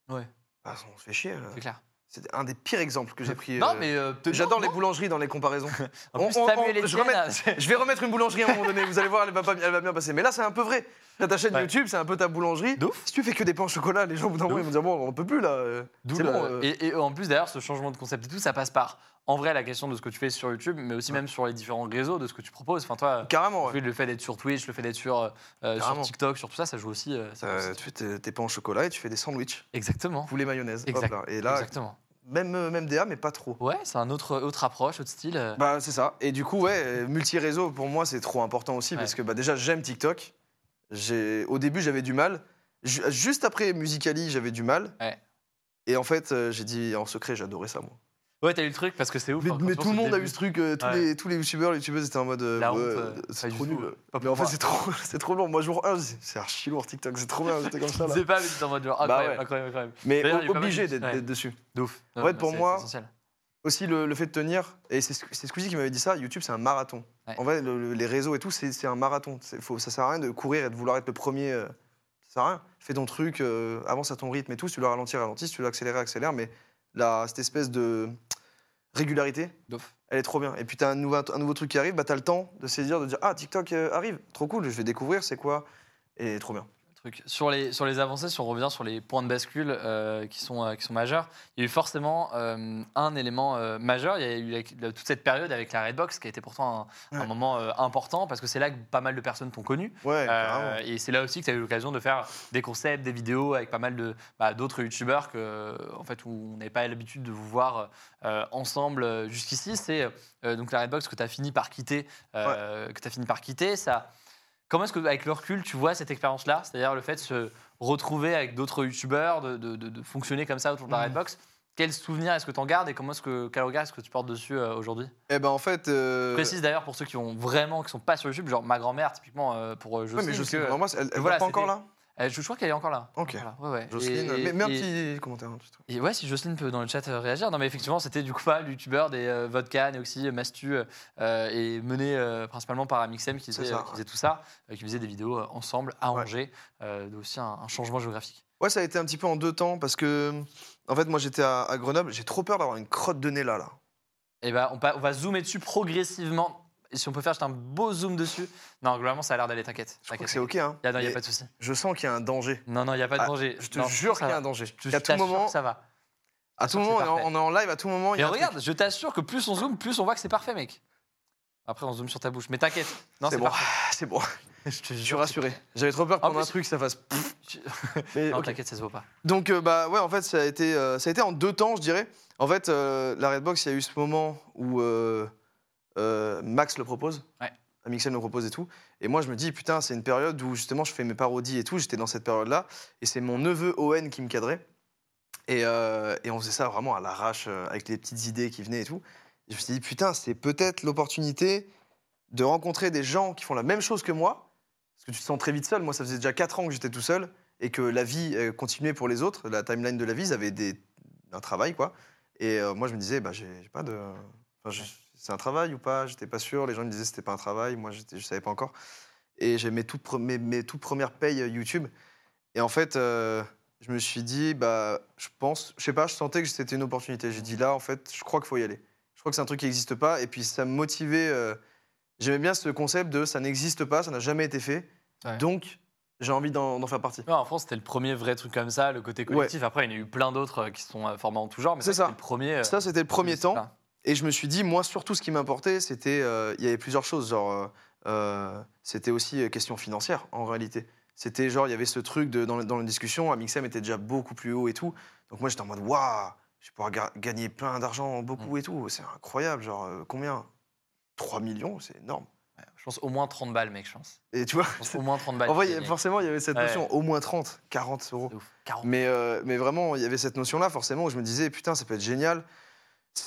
Ouais. bah, on se fait chier. euh. C'est clair. C'est un des pires exemples que j'ai pris. Non, euh, mais. euh, J'adore les boulangeries dans les comparaisons. [laughs] En On- plus, on- Samuel on- je Etienne, remets- [laughs] Je vais remettre une boulangerie à un moment donné, vous allez voir, elle va, pas- elle va bien passer. Mais là, c'est un peu vrai. Ta chaîne Ouais. YouTube, c'est un peu ta boulangerie. De ouf. Si tu fais que des pains au chocolat, les gens, au bout d'un moment, ils vont dire Bon, on peut plus là. D'où C'est le- bon. euh. et, et en plus, d'ailleurs, ce changement de concept et tout, ça passe par, en vrai, la question de ce que tu fais sur YouTube, mais aussi même sur les différents réseaux, de ce que tu proposes. Enfin, toi, Carrément, ouais. le fait d'être sur Twitch, le fait d'être sur, euh, euh, sur. TikTok, sur tout ça, ça joue aussi. euh, ça Euh, tu fais tes, pains au chocolat et tu fais des sandwichs. Exactement. Poulet mayonnaise. hop Exact- là. Et là, Exactement. même, même DA, mais pas trop. Ouais, c'est un autre, autre approche, autre style. Bah, c'est ça. Et du coup, ouais, multi-réseau, pour moi, c'est trop important aussi Ouais. parce que bah, déjà, j'aime TikTok. Au début, j'avais du mal. Ju- Juste après Musicali, j'avais du mal. Et en fait, j'ai dit en secret, j'adorais ça, moi. Ouais, t'as eu le truc parce que c'est ouf. Mais, hein, mais tout le monde a eu ce truc, euh, tous, Ouais. les, tous les youtubeurs, les youtubeuses étaient en mode. euh, La ouais, euh, pas c'est trop nul. mais en fait, c'est trop, c'est trop lourd. Moi, jour 1, c'est archi lourd TikTok, c'est trop bien, [laughs] j'étais comme ça. C'est pas, mais t'es en mode genre, Bah incroyable, ouais. incroyable, incroyable. Mais obligé d'être dessus. De ouf. En fait, pour moi-. Aussi, le, le fait de tenir, et c'est c'est Squeezie qui m'avait dit ça, YouTube, c'est un marathon. Ouais. En vrai, le- le- les réseaux et tout, c'est c'est un marathon. Faut, ça sert à rien de courir et de vouloir être le premier. euh, ça sert à rien. Fais ton truc, euh, avance à ton rythme et tout. Si tu dois ralentir, ralentis. Si tu dois accélérer, accélère. Mais là, cette espèce de régularité, elle est trop bien. Et puis, tu as un nouveau, un nouveau truc qui arrive, bah, tu as le temps de saisir, de dire Ah, TikTok euh, arrive, trop cool, je vais découvrir, c'est quoi Et trop bien. Truc. Sur les, sur les avancées, si on revient sur les points de bascule euh, qui, sont, euh, qui sont majeurs, il y a eu forcément euh, un élément majeur. Il y a eu la- toute cette période avec la Redbox qui a été pourtant un, moment important parce que c'est là que pas mal de personnes t'ont connu. Ouais, et c'est là aussi que tu as eu l'occasion de faire des concepts, des vidéos avec pas mal de bah, d'autres youtubeurs que en fait où on n'avait pas l'habitude de vous voir ensemble jusqu'ici. C'est donc la Redbox que tu as fini par quitter, que tu fini par quitter. Ça, comment est-ce que avec le recul tu vois cette expérience-là, c'est-à-dire le fait de se retrouver avec d'autres youtubeurs, de, de- de- de fonctionner comme ça autour de la Mhm. Redbox. Quel souvenir est-ce que tu en gardes et comment est-ce que quel regard est-ce que tu portes dessus euh, aujourd'hui? Eh ben, en fait. euh, Je précise d'ailleurs pour ceux qui ont vraiment qui sont pas sur YouTube, genre ma grand-mère typiquement euh, pour euh, Ouais, Jocelyne, mais Jocelyne, que- vraiment, elle, elle voilà, va pas encore là je, je crois qu'elle est encore là. Ok. Voilà, ouais, ouais. Jocelyne, Et- mets un et- petit commentaire. Et ouais, si Jocelyne peut dans le chat euh, réagir. Non, mais effectivement, c'était du coup pas le youtubeur des euh, Vodka, Neoxy, Mastu, euh, et mené euh, principalement par Amixem qui faisait, ça, euh, ouais. tout ça, euh, qui faisait des vidéos euh, ensemble à. Angers, euh, aussi un, un changement géographique. Ouais, ça a été un petit peu en deux temps parce que, en fait, moi j'étais à, à Grenoble, j'ai trop peur d'avoir une crotte de nez là. là. Et ben, on, pa- on va zoomer dessus progressivement. Et si on peut faire juste un beau zoom dessus. Non, globalement, ça a l'air d'aller, t'inquiète. C'est ok. Hein. Il n'y a, Mais pas de souci. Je sens qu'il y a un danger. Non, non, il n'y a pas de Ah, danger. Je te Non, jure qu'il y a un danger. Je Qu'à tout moment, que ça va. à tout moment, on est en- live, à tout moment, a un regarde, truc. je t'assure que plus on zoome, plus on voit que c'est parfait, mec. Après, on zoome sur ta bouche. Mais t'inquiète. Non, C'est bon, c'est bon. [laughs] [laughs] Je te Je suis rassuré. J'avais trop peur En pendant un plus- truc, ça fasse. [laughs] Mais, Non, ok. t'inquiète, ça se voit pas. Donc, euh, bah ouais, en fait, ça a été, euh, ça a été en deux temps, je dirais. En fait, euh, la Redbox, il y a eu ce moment où euh, Max le propose. Ouais. Le propose et tout. Et moi, je me dis, putain, c'est une période où justement je fais mes parodies et tout. J'étais dans cette période-là. Et c'est mon neveu Owen qui me cadrait. Et, euh, et on faisait ça vraiment à l'arrache, euh, avec les petites idées qui venaient et tout. Et je me suis dit, putain, c'est peut-être l'opportunité de rencontrer des gens qui font la même chose que moi. Parce que tu te sens très vite seul. Moi, ça faisait déjà 4 ans que j'étais tout seul. Et que la vie continuait pour les autres. La timeline de la vie, ils avaient des, un travail, quoi. Et euh, moi, je me disais, bah, j'ai pas de. enfin, c'est un travail ou pas? J'étais pas sûr. Les gens me disaient c'était pas un travail. Moi, je savais pas encore. Et j'ai mes toutes, pre- mes, mes toutes premières payes euh, YouTube. Et en fait, euh, je me suis dit, bah, je pense, je sais pas, je sentais que c'était une opportunité. J'ai dit là, en fait, je crois qu'il faut y aller. Je crois que c'est un truc qui n'existe pas. Et puis, ça me motivait. euh, J'aimais bien ce concept de ça n'existe pas, ça n'a jamais été fait. Ouais. Donc, j'ai envie d'en faire partie. Ouais, en France, c'était le premier vrai truc comme ça, le côté collectif. Après, il y en a eu plein d'autres qui sont formés en tout genre, mais C'est ça, ça. c'était le premier. Ça, c'était le premier temps. Et je me suis dit, moi, surtout, ce qui m'importait, c'était. euh, Il y avait plusieurs choses. Genre, euh, euh, c'était aussi question financière, en réalité. C'était genre, il y avait ce truc de, dans, dans la discussion, Amixem était déjà beaucoup plus haut et tout. Donc, moi, j'étais en mode, waouh, je vais pouvoir ga- gagner plein d'argent, beaucoup Mm. et tout. C'est incroyable. Genre, euh, combien? 3 millions, c'est énorme. Ouais, je pense au moins 30 balles, mec, je pense. Et tu vois, Je pense au moins 30 balles. en vrai, forcément, il y avait cette Ouais. notion, au moins 30, 40 euros. C'est ouf. 40. Mais, euh, mais vraiment, il y avait cette notion-là, forcément, où je me disais, putain, ça peut être génial.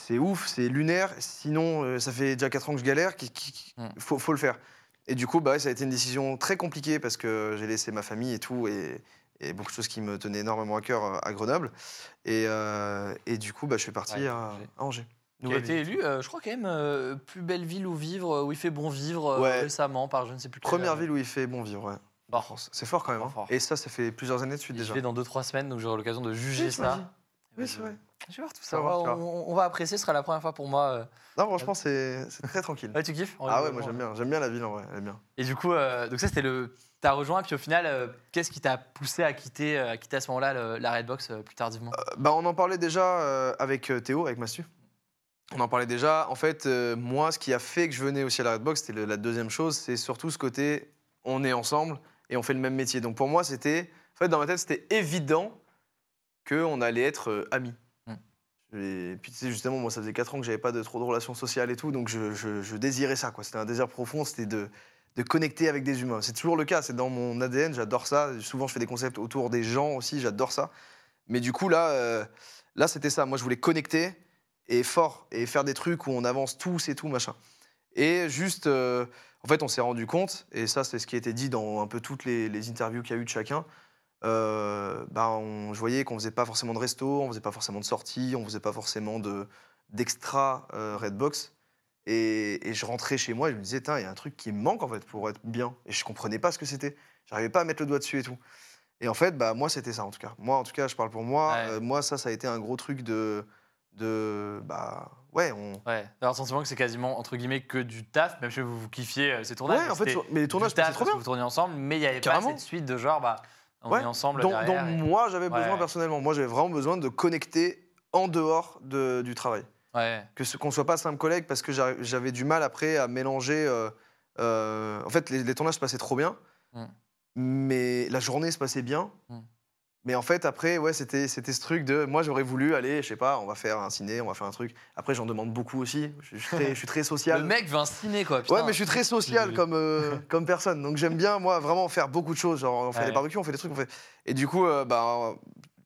C'est ouf, c'est lunaire. Sinon, euh, ça fait déjà 4 ans que je galère. Il Mm. faut, faut le faire. Et du coup, bah, ça a été une décision très compliquée parce que j'ai laissé ma famille et tout. Et, et beaucoup de choses qui me tenaient énormément à cœur euh, à Grenoble. Et, euh, et du coup, bah, je suis parti Ouais, à, Angers. à Angers. Qui a été élu, euh, je crois quand même, euh, plus belle ville où vivre, où il fait bon vivre euh, Ouais. récemment par je ne sais plus quelle, Première ville où il fait bon vivre, ouais. C'est fort quand même. Hein. fort. Et ça, ça fait plusieurs années de suite déjà. vais dans 2-3 semaines, donc j'aurai l'occasion de juger Oui, ça. Oui, c'est vrai. Je vais voir tout Tu ça. vas voir, on, va apprécier, ce sera la première fois pour moi. euh. Non, franchement, c'est très tranquille. Ouais, tu kiffes? Ah ouais, moi j'aime bien. J'aime bien la ville en vrai. Elle est bien. Et du coup, euh, donc ça c'était le. T'as rejoint, puis au final, euh, qu'est-ce qui t'a poussé à quitter, à quitter à ce moment-là la Redbox euh, plus tardivement? Bah, on en parlait déjà euh, avec Théo, avec Mastu. On en parlait déjà. En fait, euh, moi, ce qui a fait que je venais aussi à la Redbox, c'était la deuxième chose, c'est surtout ce côté on est ensemble et on fait le même métier. Donc pour moi, c'était. En fait, dans ma tête, c'était évident qu'on allait être euh, amis. Et puis, tu sais, justement, moi, ça faisait 4 ans que j'avais pas de, trop de relations sociales et tout, donc je désirais ça, quoi. C'était un désir profond, c'était de, de connecter avec des humains. C'est toujours le cas, c'est dans mon ADN, j'adore ça. Souvent, je fais des concepts autour des gens aussi, j'adore ça. Mais du coup, là, euh, là c'était ça. Moi, je voulais connecter et fort et faire des trucs où on avance tous et tout, machin. Et juste, euh, en fait, on s'est rendu compte, et ça, c'est ce qui a été dit dans un peu toutes les, les interviews qu'il y a eu de chacun. Euh, bah, on, je voyais qu'on faisait pas forcément de resto, on faisait pas forcément de sorties, on faisait pas forcément de d'extra euh, Redbox. Et, et je rentrais chez moi et je me disais, il y a un truc qui me manque en fait pour être bien. Et je comprenais pas ce que c'était. J'arrivais pas à mettre le doigt dessus et tout. Et en fait, bah, moi, c'était ça en tout cas. Moi, en tout cas, je parle pour moi. Ouais. Euh, moi, ça, ça a été un gros truc de. de bah, ouais, on. Ouais, d'avoir le sentiment que c'est quasiment entre guillemets que du taf, même si vous, vous kiffiez euh, ces tournages. Ouais, en fait, c'était mais les tournages, c'est trop bien. Vous tourniez ensemble, mais il n'y avait Carrément. pas cette suite de genre, bah, on Ouais, est ensemble. dont, derrière dont et- moi j'avais Ouais, besoin personnellement. Moi j'avais vraiment besoin de connecter en dehors de- du travail. Ouais, Que ce- qu'on soit pas simple collègue parce que j'avais du mal après à mélanger. euh, euh, en fait, les, les tournages se passaient trop bien, Mm. mais la journée se passait bien. Mm. Mais en fait, après, ouais, c'était c'était ce truc de. Moi, j'aurais voulu aller, je sais pas, on va faire un ciné, on va faire un truc. Après, j'en demande beaucoup aussi. Je, je suis, très, je suis très social. Le mec veut un ciné, quoi. putain. Ouais, mais je suis très social comme, euh, comme personne. Donc j'aime bien, moi, vraiment faire beaucoup de choses. Genre, on fait Ouais. des barbecues, on fait des trucs. On fait... Et du coup, euh, bah,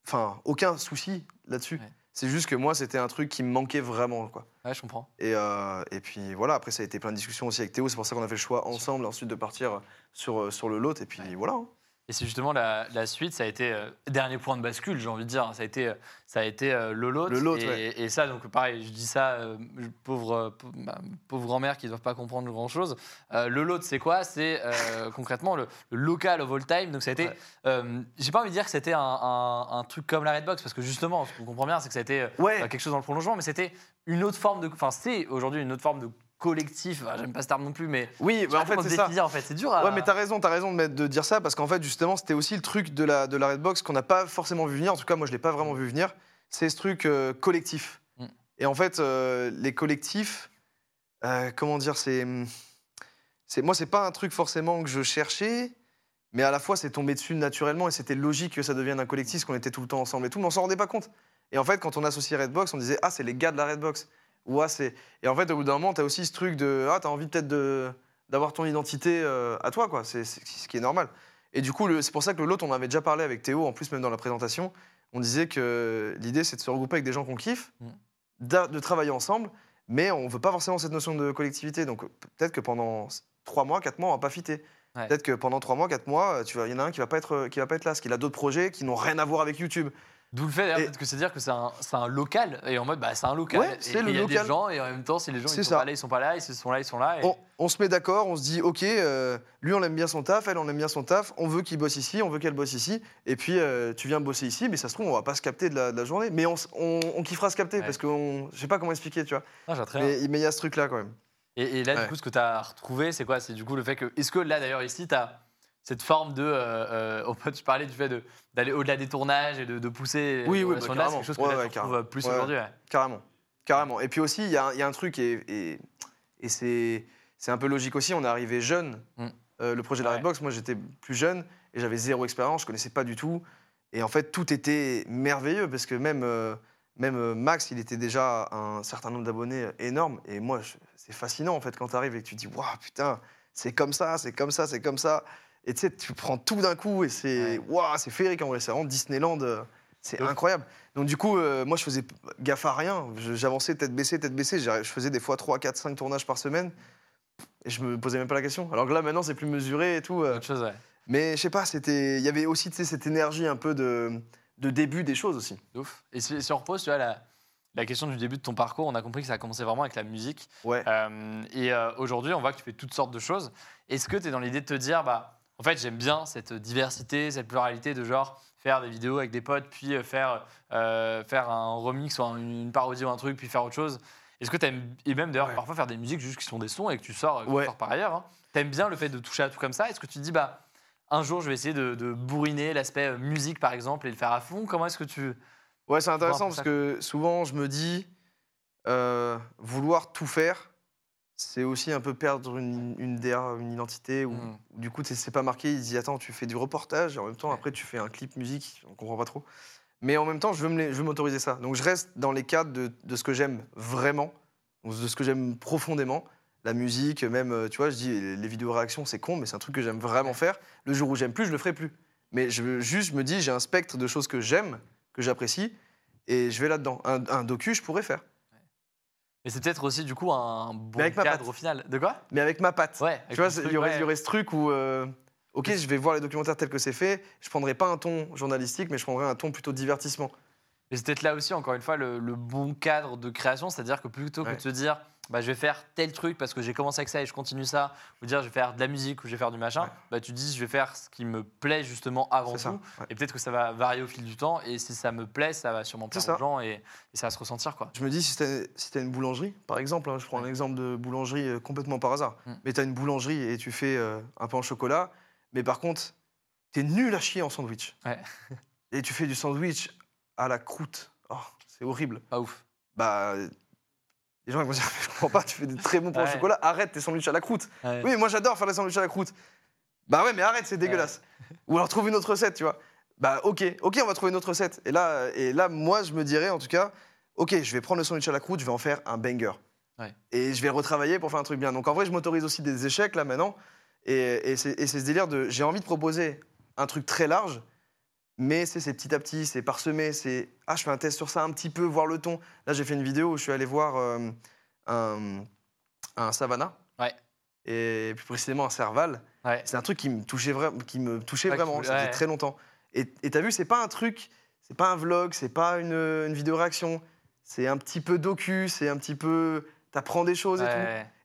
enfin, aucun souci là-dessus. Ouais. C'est juste que moi, c'était un truc qui me manquait vraiment. Quoi. Ouais, je comprends. Et, euh, et puis voilà, après, ça a été plein de discussions aussi avec Théo. C'est pour ça qu'on a fait le choix ensemble ensuite de partir sur, sur le lot. Et puis voilà. hein. Et c'est justement la, la suite, ça a été euh, dernier point de bascule, j'ai envie de dire. Ça a été, euh, ça a été euh, le lot. Le lot, et, ouais. et ça, donc pareil, je dis ça, euh, pauvre, euh, pauvre, ma pauvre grand-mère qui ne doivent pas comprendre grand chose. Euh, le lot, c'est quoi? C'est concrètement le, le local of all time. Donc ça a été, Ouais. j'ai pas envie de dire que c'était un, un- un truc comme la Redbox, parce que justement, ce qu'on comprend bien, c'est que ça a été Ouais. quelque chose dans le prolongement, mais c'était une autre forme de. Enfin, c'est aujourd'hui une autre forme de collectif. Enfin, J'aime pas ce terme non plus, mais. Oui, bah, en fait, c'est ça. en fait. C'est dur à. Ouais, mais t'as raison, t'as raison de, mettre- de dire ça parce qu'en fait, justement, c'était aussi le truc de la, de la Redbox qu'on n'a pas forcément vu venir. En tout cas, moi, je l'ai pas vraiment vu venir. C'est ce truc euh, collectif. Mm. Et en fait, euh, les collectifs, euh, comment dire, c'est, c'est, moi, c'est pas un truc forcément que je cherchais, mais à la fois, c'est tombé dessus naturellement et c'était logique que ça devienne un collectif, parce qu'on était tout le temps ensemble et tout, mais on s'en rendait pas compte. Et en fait, quand on associait Redbox, on disait ah, c'est les gars de la Redbox. Ou ah, c'est. Et en fait, au bout d'un moment, t'as aussi ce truc de ah, t'as envie peut-être de d'avoir ton identité euh, à toi, quoi. C'est c'est ce qui est normal. Et du coup, le- c'est pour ça que le lot, on avait déjà parlé avec Théo, en plus même dans la présentation, on disait que l'idée c'est de se regrouper avec des gens qu'on kiffe, Mm. de travailler ensemble, mais on veut pas forcément cette notion de collectivité. Donc peut-être que pendant trois mois, quatre mois, on va pas fitter. Ouais. Peut-être que pendant trois mois, quatre mois, tu vois, il y en a un qui va pas être qui va pas être là, parce qu'il a d'autres projets qui n'ont rien à voir avec YouTube. D'où le fait Et- peut-être que c'est dire que c'est un, un local et en mode bah c'est un local. Ouais, c'est le et y a local. des gens et en même temps si les gens ils sont ça. pas là ils sont pas là, ils sont là ils sont là. Et... On, on se met d'accord, on se dit, ok, euh, lui on aime bien son taf, elle on aime bien son taf, on veut qu'il bosse ici, on veut qu'elle bosse ici, et puis euh, tu viens bosser ici, mais ça se trouve on va pas se capter de la, de la journée, mais on, on, on kiffera se capter Ouais. parce qu'on, je sais pas comment expliquer, tu vois, Ah, mais mais il y a ce truc là quand même. Et, et là Ouais. du coup ce que tu as retrouvé c'est quoi? C'est du coup le fait que est-ce que là d'ailleurs ici tu as cette forme de euh, euh, peut tu parlais du fait d'aller au-delà des tournages et de, de pousser Oui, oui, bah, c'est quelque chose que Ouais, là, ouais, tu retrouves carrément. plus Ouais. aujourd'hui. Carrément, carrément. Et puis aussi, il y, a un- il y a un truc, et, et, et c'est c'est un peu logique aussi, on est arrivé jeune. Mm. Euh, le projet de la. Redbox, moi j'étais plus jeune et j'avais zéro expérience, je connaissais pas du tout. Et en fait, tout était merveilleux parce que même, euh, même euh, Max, il était déjà un certain nombre d'abonnés énorme. Et moi, c'est fascinant en fait quand tu arrives et que tu dis, waouh, putain, c'est comme ça, c'est comme ça, c'est comme ça. Et tu sais, tu prends tout d'un coup et c'est waouh, c'est féerique en vrai, c'est vraiment Disneyland, euh, c'est incroyable. Donc du coup, euh, moi je faisais gaffe à rien, j'avançais tête baissée, tête baissée, je faisais des fois 3, 4, 5 tournages par semaine et je me posais même pas la question. Alors que là maintenant c'est plus mesuré et tout. euh, Autre chose ouais. mais je sais pas, c'était, il y avait aussi tu sais, cette énergie un peu de, de début des choses aussi. Ouf. Et si, si on repose tu vois la, la question du début de ton parcours, on a compris que ça a commencé vraiment avec la musique. Ouais. Euh, et euh, aujourd'hui, on voit que tu fais toutes sortes de choses. Est-ce que tu es dans l'idée de te dire, bah, en fait, j'aime bien cette diversité, cette pluralité de genre faire des vidéos avec des potes, puis euh, faire, euh, faire un remix ou un- une parodie ou un truc, puis faire autre chose Est-ce que tu aimes, et même d'ailleurs Ouais. parfois faire des musiques juste qui sont des sons et que tu sors, Ouais. par ailleurs, hein, tu aimes bien le fait de toucher à tout comme ça? Est-ce que tu te dis, bah, un jour, je vais essayer de, de bourriner l'aspect euh, musique, par exemple, et le faire à fond? Comment est-ce que tu. Ouais, c'est intéressant parce que souvent je me dis, euh, vouloir tout faire, c'est aussi un peu perdre une, une DA, une identité. Où, Mm. où du coup, c'est- pas marqué. Il dit Attends, tu fais du reportage et en même temps, après, tu fais un clip musique. On comprend pas trop. Mais en même temps, je veux m'autoriser ça. Donc, je reste dans les cadres de, de ce que j'aime vraiment, de ce que j'aime profondément. La musique, même, euh, tu vois, je dis les, vidéos réactions, c'est con, mais c'est un truc que j'aime vraiment faire. Le jour où j'aime plus, je le ferai plus. Mais je juste, je me dis, j'ai un spectre de choses que j'aime, que j'apprécie, et je vais là-dedans. Un, un docu, je pourrais faire. Mais c'est peut-être aussi, du coup, un bon avec cadre au final. De quoi? Mais avec ma patte. Ouais. Tu vois, il y, aurait, y ce truc où, euh, ok, je vais voir les documentaires tels que c'est fait, je prendrai pas un ton journalistique, mais je prendrai un ton plutôt divertissement. Et c'est peut-être là aussi, encore une fois, le, le bon cadre de création, c'est-à-dire que plutôt que Ouais. de se dire bah, je vais faire tel truc parce que j'ai commencé avec ça et je continue ça, ou dire je vais faire de la musique ou je vais faire du machin, Ouais. bah, tu dis je vais faire ce qui me plaît justement avant ça. tout. ouais. Et peut-être que ça va varier au fil du temps. Et si ça me plaît, ça va sûrement plaire aux gens et, et ça va se ressentir. quoi. Je me dis, si t'as si as une boulangerie, par exemple, hein, je prends un exemple de boulangerie euh, complètement par hasard, Mm. mais tu as une boulangerie et tu fais euh, un pain au chocolat, mais par contre, tu es nul à chier en sandwich. Et tu fais du sandwich à la croûte. Oh, c'est horrible. Pas ouf. Bah, les gens ils vont dire, [laughs] je comprends pas, tu fais des très bons pains au Ouais. chocolat, arrête tes sandwichs à la croûte. Ouais. Oui, moi j'adore faire des sandwichs à la croûte. Bah ouais, mais arrête, c'est dégueulasse. Ou alors trouve une autre recette, tu vois. Bah ok, ok, on va trouver une autre recette. Et là, et là, moi, je me dirais en tout cas, ok, je vais prendre le sandwich à la croûte, je vais en faire un banger. Ouais. Et je vais le retravailler pour faire un truc bien. Donc en vrai, je m'autorise aussi des échecs là maintenant. Et, et c'est et c'est ce délire de, j'ai envie de proposer un truc très large, mais c'est petit à petit, c'est parsemé, c'est ah je fais un test sur ça un petit peu, voir le ton. Là, j'ai fait une vidéo où je suis allé voir euh, un, un Savannah. Ouais. Et plus précisément un Serval. Ouais. C'est un truc qui me touchait, vra- qui me touchait Ouais, vraiment. Ça faisait très longtemps. Et et t'as vu, c'est pas un truc, c'est pas un vlog, c'est pas une, une vidéo réaction. C'est un petit peu docu, c'est un petit peu. T'apprends des choses et tout.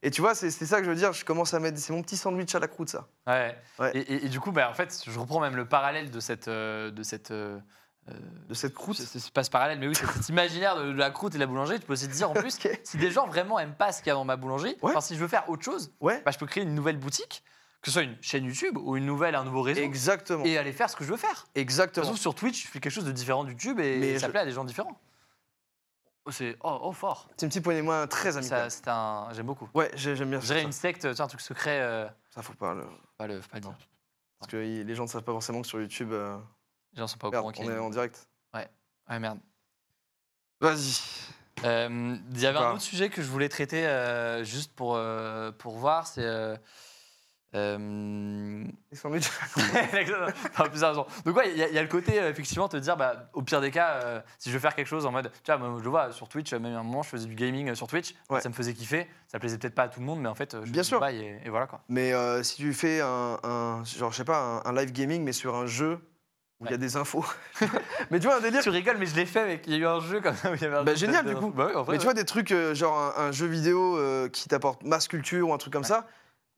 Et tu vois, c'est ça que je veux dire. Je commence à mettre. C'est mon petit sandwich à la croûte, ça. Ouais. Ouais. Et, et- et du coup, bah, en fait, je reprends même le parallèle de cette. euh, de cette euh, euh, De cette croûte. c'est pas ce parallèle, mais oui, c'est cet imaginaire de, de la croûte et de la boulangerie. Tu peux aussi te dire en [laughs] plus, si des gens vraiment aiment pas ce qu'il y a dans ma boulangerie, Ouais. enfin, si je veux faire autre chose, Ouais. bah, je peux créer une nouvelle boutique, que ce soit une chaîne YouTube ou une nouvelle, un nouveau réseau, Exactement. et aller faire ce que je veux faire. Exactement. façon, sur Twitch, je fais quelque chose de différent de YouTube et Mais ça je- plaît à des gens différents. Oh, c'est oh, oh, fort. C'est un petit point et moi très ami. Ça, c'est un, j'aime beaucoup. Ouais, j'ai- j'aime bien ça. une secte, tu sais, un truc secret. euh, Ça, faut pas le. pas le, faut pas le dire. Parce que les gens ne savent pas forcément que sur YouTube. euh, Les gens sont pas au Merde, courant on est en direct. Ouais, merde. Vas-y. Euh, Il y avait un autre sujet que je voulais traiter juste pour, pour voir, c'est. Euh, Les sandwichs. Enfin, plus sérieusement. Donc, ouais, il y, a- il y a le côté, euh, effectivement, te dire, bah, au pire des cas, euh, si je veux faire quelque chose en mode. Tu vois, je vois sur Twitch, même à un moment, je faisais du gaming euh, sur Twitch, Ouais. ça me faisait kiffer. Ça plaisait peut-être pas à tout le monde, mais en fait, je Bien sûr. et, et voilà quoi. Mais euh, si tu fais un, un- genre, je sais pas, un, un live gaming, mais sur un jeu où il y a des infos. [laughs] mais tu vois, un délire. Tu rigoles, mais je l'ai fait, mec. Il y a eu un jeu comme ça où il y avait un Bah, génial, du coup. Bah oui, en vrai, Mais tu vois, des trucs, euh, genre un, un jeu vidéo euh, qui t'apporte masse culture ou un truc comme Ouais. ça,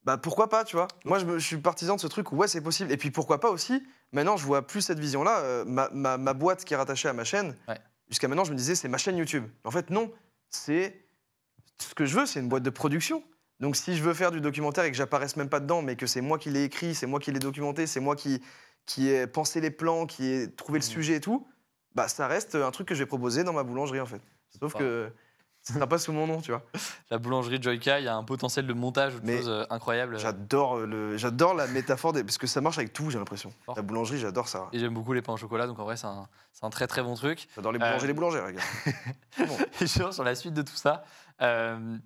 bah pourquoi pas, tu vois Moi, je, me- je suis partisan de ce truc où, ouais, c'est possible. Et puis pourquoi pas aussi, maintenant, je vois plus cette vision-là. euh, ma, ma- ma boîte qui est rattachée à ma chaîne, Ouais. jusqu'à maintenant, je me disais, c'est ma chaîne YouTube. En fait, non. C'est. Ce que je veux, c'est une boîte de production. Donc, si je veux faire du documentaire et que j'apparaisse même pas dedans, mais que c'est moi qui l'ai écrit, c'est moi qui l'ai documenté, c'est moi qui, qui ai pensé les plans, qui ai trouvé le Mhm. sujet et tout, bah ça reste un truc que j'ai proposé dans ma boulangerie, en fait. Sauf pas- que [laughs] ce sera pas sous mon nom, tu vois. La boulangerie Joyka, il y a un potentiel de montage ou de choses euh, incroyables. J'adore le, j'adore la métaphore des, parce que ça marche avec tout, j'ai l'impression. La boulangerie, j'adore ça. Et j'aime beaucoup les pains au chocolat, donc en vrai, c'est un, un très très bon truc. J'adore les Euh, boulangers, les boulangères, les gars. [laughs] Bon. Et sur, sur la suite de tout ça, euh,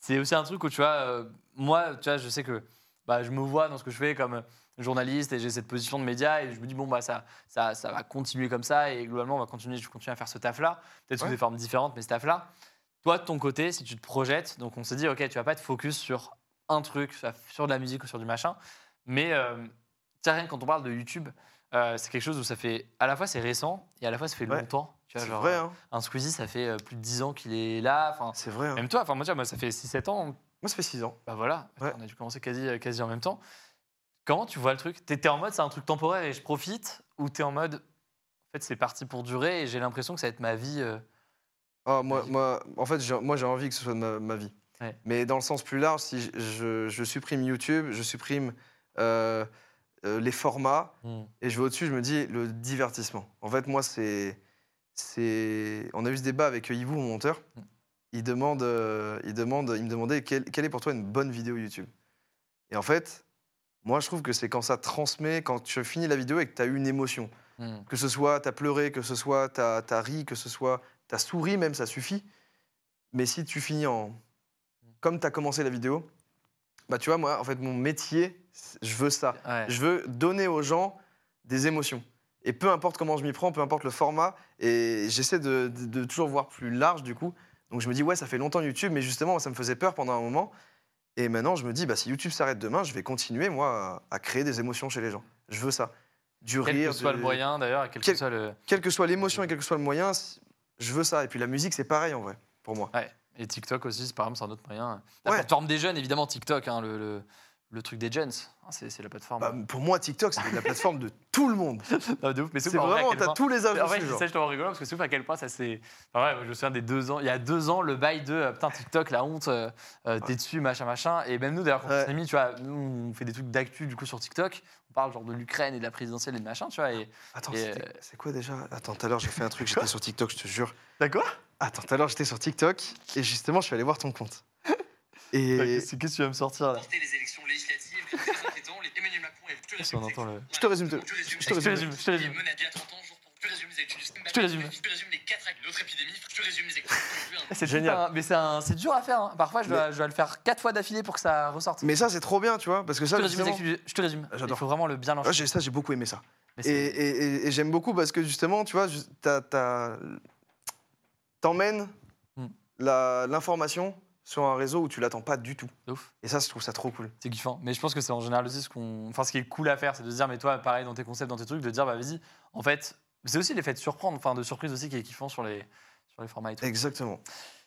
c'est aussi un truc où tu vois, euh, moi, tu vois, je sais que bah, je me vois dans ce que je fais comme journaliste et j'ai cette position de média et je me dis bon bah ça, ça, ça va continuer comme ça et globalement on va continuer, je vais continuer à faire ce taf là, peut-être sous des formes différentes, mais ce taf là. Toi de ton côté, si tu te projettes, donc on s'est dit ok, tu vas pas être focus sur un truc, sur de la musique ou sur du machin, mais euh, tiens, rien que quand on parle de YouTube. euh, c'est quelque chose où ça fait à la fois c'est récent et à la fois ça fait Ouais. longtemps. Tu vois, genre, vrai, hein. un Squeezie, ça fait euh, plus de 10 ans qu'il est là. C'est vrai. hein. même toi, enfin, moi, moi, ça fait 6-7 ans. Moi, ça fait 6 ans. Bah voilà, Ouais. on a dû commencer quasi, euh, quasi en même temps. Comment tu vois le truc? T'es t'es en mode c'est un truc temporaire et je profite? Ou t'es en mode en fait c'est parti pour durer et j'ai l'impression que ça va être ma vie euh, Ah, moi, moi, en fait, j'ai- moi, j'ai envie que ce soit de ma, ma vie. Ouais. Mais dans le sens plus large, si je, je- je supprime YouTube, je supprime euh, euh, les formats, et je vais au-dessus, je me dis le divertissement. En fait, moi, c'est. On a eu ce débat avec Yvou, mon monteur. Mm. Il, demande, euh, il, demande, il me demandait quelle, quelle est pour toi une bonne vidéo YouTube. Et en fait, moi, je trouve que c'est quand ça transmet, quand tu finis la vidéo et que tu as eu une émotion. Hmm. Que ce soit tu as pleuré, que ce soit tu as, ri, que ce soit tu as souri, même, ça suffit. Mais si tu finis en. Comme tu as commencé la vidéo, bah tu vois, moi, en fait, mon métier, je veux ça. Ouais. Je veux donner aux gens des émotions. Et peu importe comment je m'y prends, peu importe le format, et j'essaie de, de- de toujours voir plus large du coup. Donc je me dis, ouais, ça fait longtemps YouTube, mais justement, ça me faisait peur pendant un moment. Et maintenant, je me dis, bah, si YouTube s'arrête demain, je vais continuer, moi, à, à créer des émotions chez les gens. Je veux ça. Du Quel rire. que soit de- moyen d'ailleurs, quel, Quel- que soit le. Quelle que soit l'émotion et quel que soit le moyen, je veux ça. Et puis la musique, c'est pareil en vrai, pour moi. Ouais. Et TikTok aussi, c'est par exemple, c'est un autre moyen. La Ouais. plateforme des jeunes, évidemment, TikTok, hein, le, le, le truc des jeunes. Hein, C'est c'est la plateforme. Bah, pour moi, TikTok, c'est la plateforme de [laughs] tout le monde. [laughs] Non, de ouf, mais C'est vraiment, t'as tous les âges En vrai, genre. ça, rigolant parce que c'est ouf à quel point ça c'est. Enfin, ouais, je me souviens des deux ans. Il y a deux ans, le bail de euh, putain, TikTok, la honte, euh, euh, t'es dessus, machin, machin. Et même nous, d'ailleurs, quand on s'est mis, tu vois, nous, on fait des trucs d'actu du coup sur TikTok. On parle genre de l'Ukraine et de la présidentielle et de machin, tu vois. Et... Attends, euh, c'est quoi déjà? Attends, tout à l'heure, j'ai fait un truc, j'étais sur TikTok, je te jure. D'accord Attends, tout à l'heure, j'étais sur TikTok et justement, je suis allé voir ton compte. Et Qu'est-ce que tu vas me sortir là les élections législatives, Emmanuel Macron et je te Si résume. on entend le. je te résume, Je te- te résume. je te résume. je te résume. Mené il y a 30 ans, jour pour je te résume les études. Je te résume. Je te résume les 4 actes d'autres épidémies. Je te résume les élections. C'est Génial. Mais c'est dur à faire. hein. Parfois, je dois, je le faire quatre fois d'affilée pour que ça ressorte. Mais ça, c'est trop bien, tu vois, parce que je ça, je te résume. Il J'adore. faut vraiment le bien lancer. j'ai- ça, j'ai beaucoup aimé ça. Et, c'est- et- et- et j'aime beaucoup parce que justement, tu vois, t'emmènes Hmm. l'information sur un réseau où tu l'attends pas du tout. ouf. Et ça, je trouve ça trop cool. C'est kiffant. Mais je pense que c'est en général aussi ce qu'on. Enfin, ce qui est cool à faire, c'est de se dire, mais toi, pareil, dans tes concepts, dans tes trucs, de dire, bah vas-y, en fait, c'est aussi l'effet de surprendre, enfin, de surprise aussi qui est kiffant sur les, sur les formats et tout. Exactement.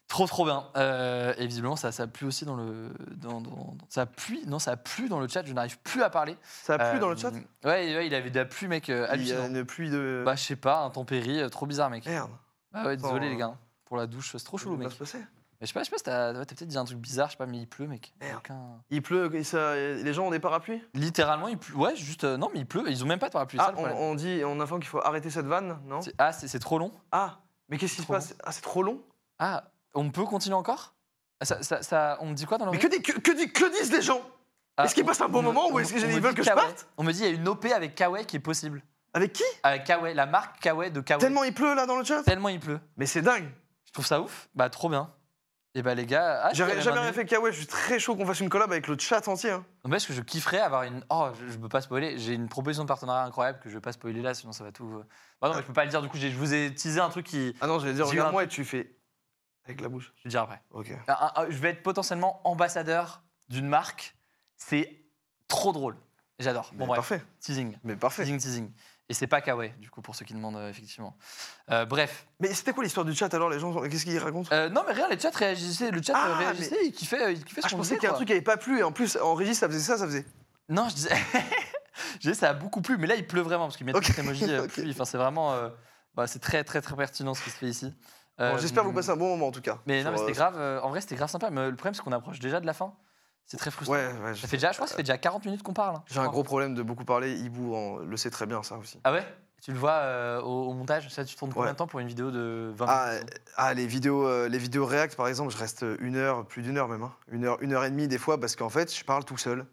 Trop, trop bien. Euh, et visiblement, ça, ça plu aussi dans le. Dans, dans- ça pluie, non, ça plu dans le chat, je n'arrive plus à parler. Ça a plu Euh, dans le chat? Ouais, ouais, il avait de la pluie, mec, euh, Il y a hallucinant. une pluie de. Bah, je sais pas, intempérie, euh, trop bizarre, mec. Merde. Ah ouais, désolé, Attends, les gars. Pour la douche, c'est trop chelou, va mec. se passer. Mais je sais pas, je sais pas si t'as ouais, t'as peut-être dit un truc bizarre, je sais pas, mais il pleut, mec. Merde. Aucun- Il pleut, et ça- les gens ont des parapluies? Littéralement, il pleut. Ouais, juste. euh, non, mais il pleut. Ils ont même pas de parapluie. c'est ça, Ah, le on, problème. on dit, on informe qu'il faut arrêter cette vanne, non? C'est- Ah, c'est c'est trop long. Ah, mais qu'est-ce qui se Trop passe? Ah, c'est trop long? Ah, on peut continuer encore? Ah, ça, ça, ça- On me dit quoi dans le Mais que, dit- que, que dit- que disent les gens? Ah, est-ce qu'ils passent un bon on me- moment ou on- est-ce on qu'ils veulent dit que je Kawaii. parte? On me dit il y a une OP avec Kawaii qui est possible. Avec qui? Avec Kawaii, la marque Kawaii de Kawaii. Tellement il pleut là dans le chat? Tellement il pleut. Mais c'est dingue Je trouve ça ouf. Bah, trop bien. Et bah, les gars. Ah, j'avais jamais rien fait Kawaii, je suis très chaud qu'on fasse une collab avec le chat entier. hein. Non, mais est-ce que je kifferais avoir une. Oh, je, je peux pas spoiler. J'ai une proposition de partenariat incroyable que je vais pas spoiler là, sinon ça va tout. euh. Bah, non, mais je peux pas le dire. Du coup, j'ai- je vous ai teasé un truc qui. Ah non, j'allais dire, J'ai eu un regarde-moi et tu fais. Avec la bouche. Je vais dire après. Ok. Un- un- un- je vais être potentiellement ambassadeur d'une marque. C'est trop drôle. J'adore. Mais bref. parfait. Teasing. Mais parfait. Teasing, teasing. Et c'est pas Kawaii, du coup, pour ceux qui demandent, euh, effectivement. Euh, bref. Mais c'était quoi l'histoire du chat alors Les gens, qu'est-ce qu'ils racontent? Euh, non, mais rien, les chats réagissaient. Le chat Ah, réagissait, il kiffait, il kiffait ce Ah, je qu'on pensais disait, qu'il y a un quoi. truc qui avait pas plu et en plus en régie ça faisait ça, ça faisait. Non, je disais. [laughs] je disais, ça a beaucoup plu, mais là, il pleut vraiment, parce qu'ils mettent Ok. cet emoji euh, [laughs] Ok. pluie. Enfin, c'est vraiment. euh, bah, c'est très, très, très pertinent ce qui se fait ici. Bon, Euh, J'espère vous passer un bon moment en tout cas. Mais non, Sur, mais c'était euh, grave. euh, en vrai, c'était grave sympa. Mais le problème, c'est qu'on approche déjà de la fin. C'est très frustrant. Ouais, ouais. je- Ça fait déjà, je crois que ça fait déjà 40 minutes qu'on parle. hein, J'ai un gros problème de beaucoup parler. Hibou en- le sait très bien ça aussi. Ah ouais? Tu le vois euh, au, au montage Ça, tu tournes combien Ouais. de temps pour une vidéo de 20 Ah, minutes ah, les vidéos, euh, les vidéos React par exemple, je reste une heure, plus d'une heure même, hein. une heure, une heure et demie des fois parce qu'en fait je parle tout seul.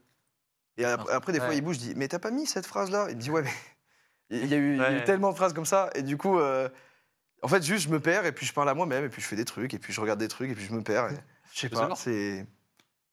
Et après, après, des fois. Hibou je dis mais t'as pas mis cette phrase là Il me dit ouais mais [laughs] il y a eu, il y a eu Ouais. tellement de phrases comme ça et du coup euh, en fait juste je me perds et puis je parle à moi-même et puis je fais des trucs et puis je regarde des trucs et puis je me perds. et- [laughs] Je sais pas, c'est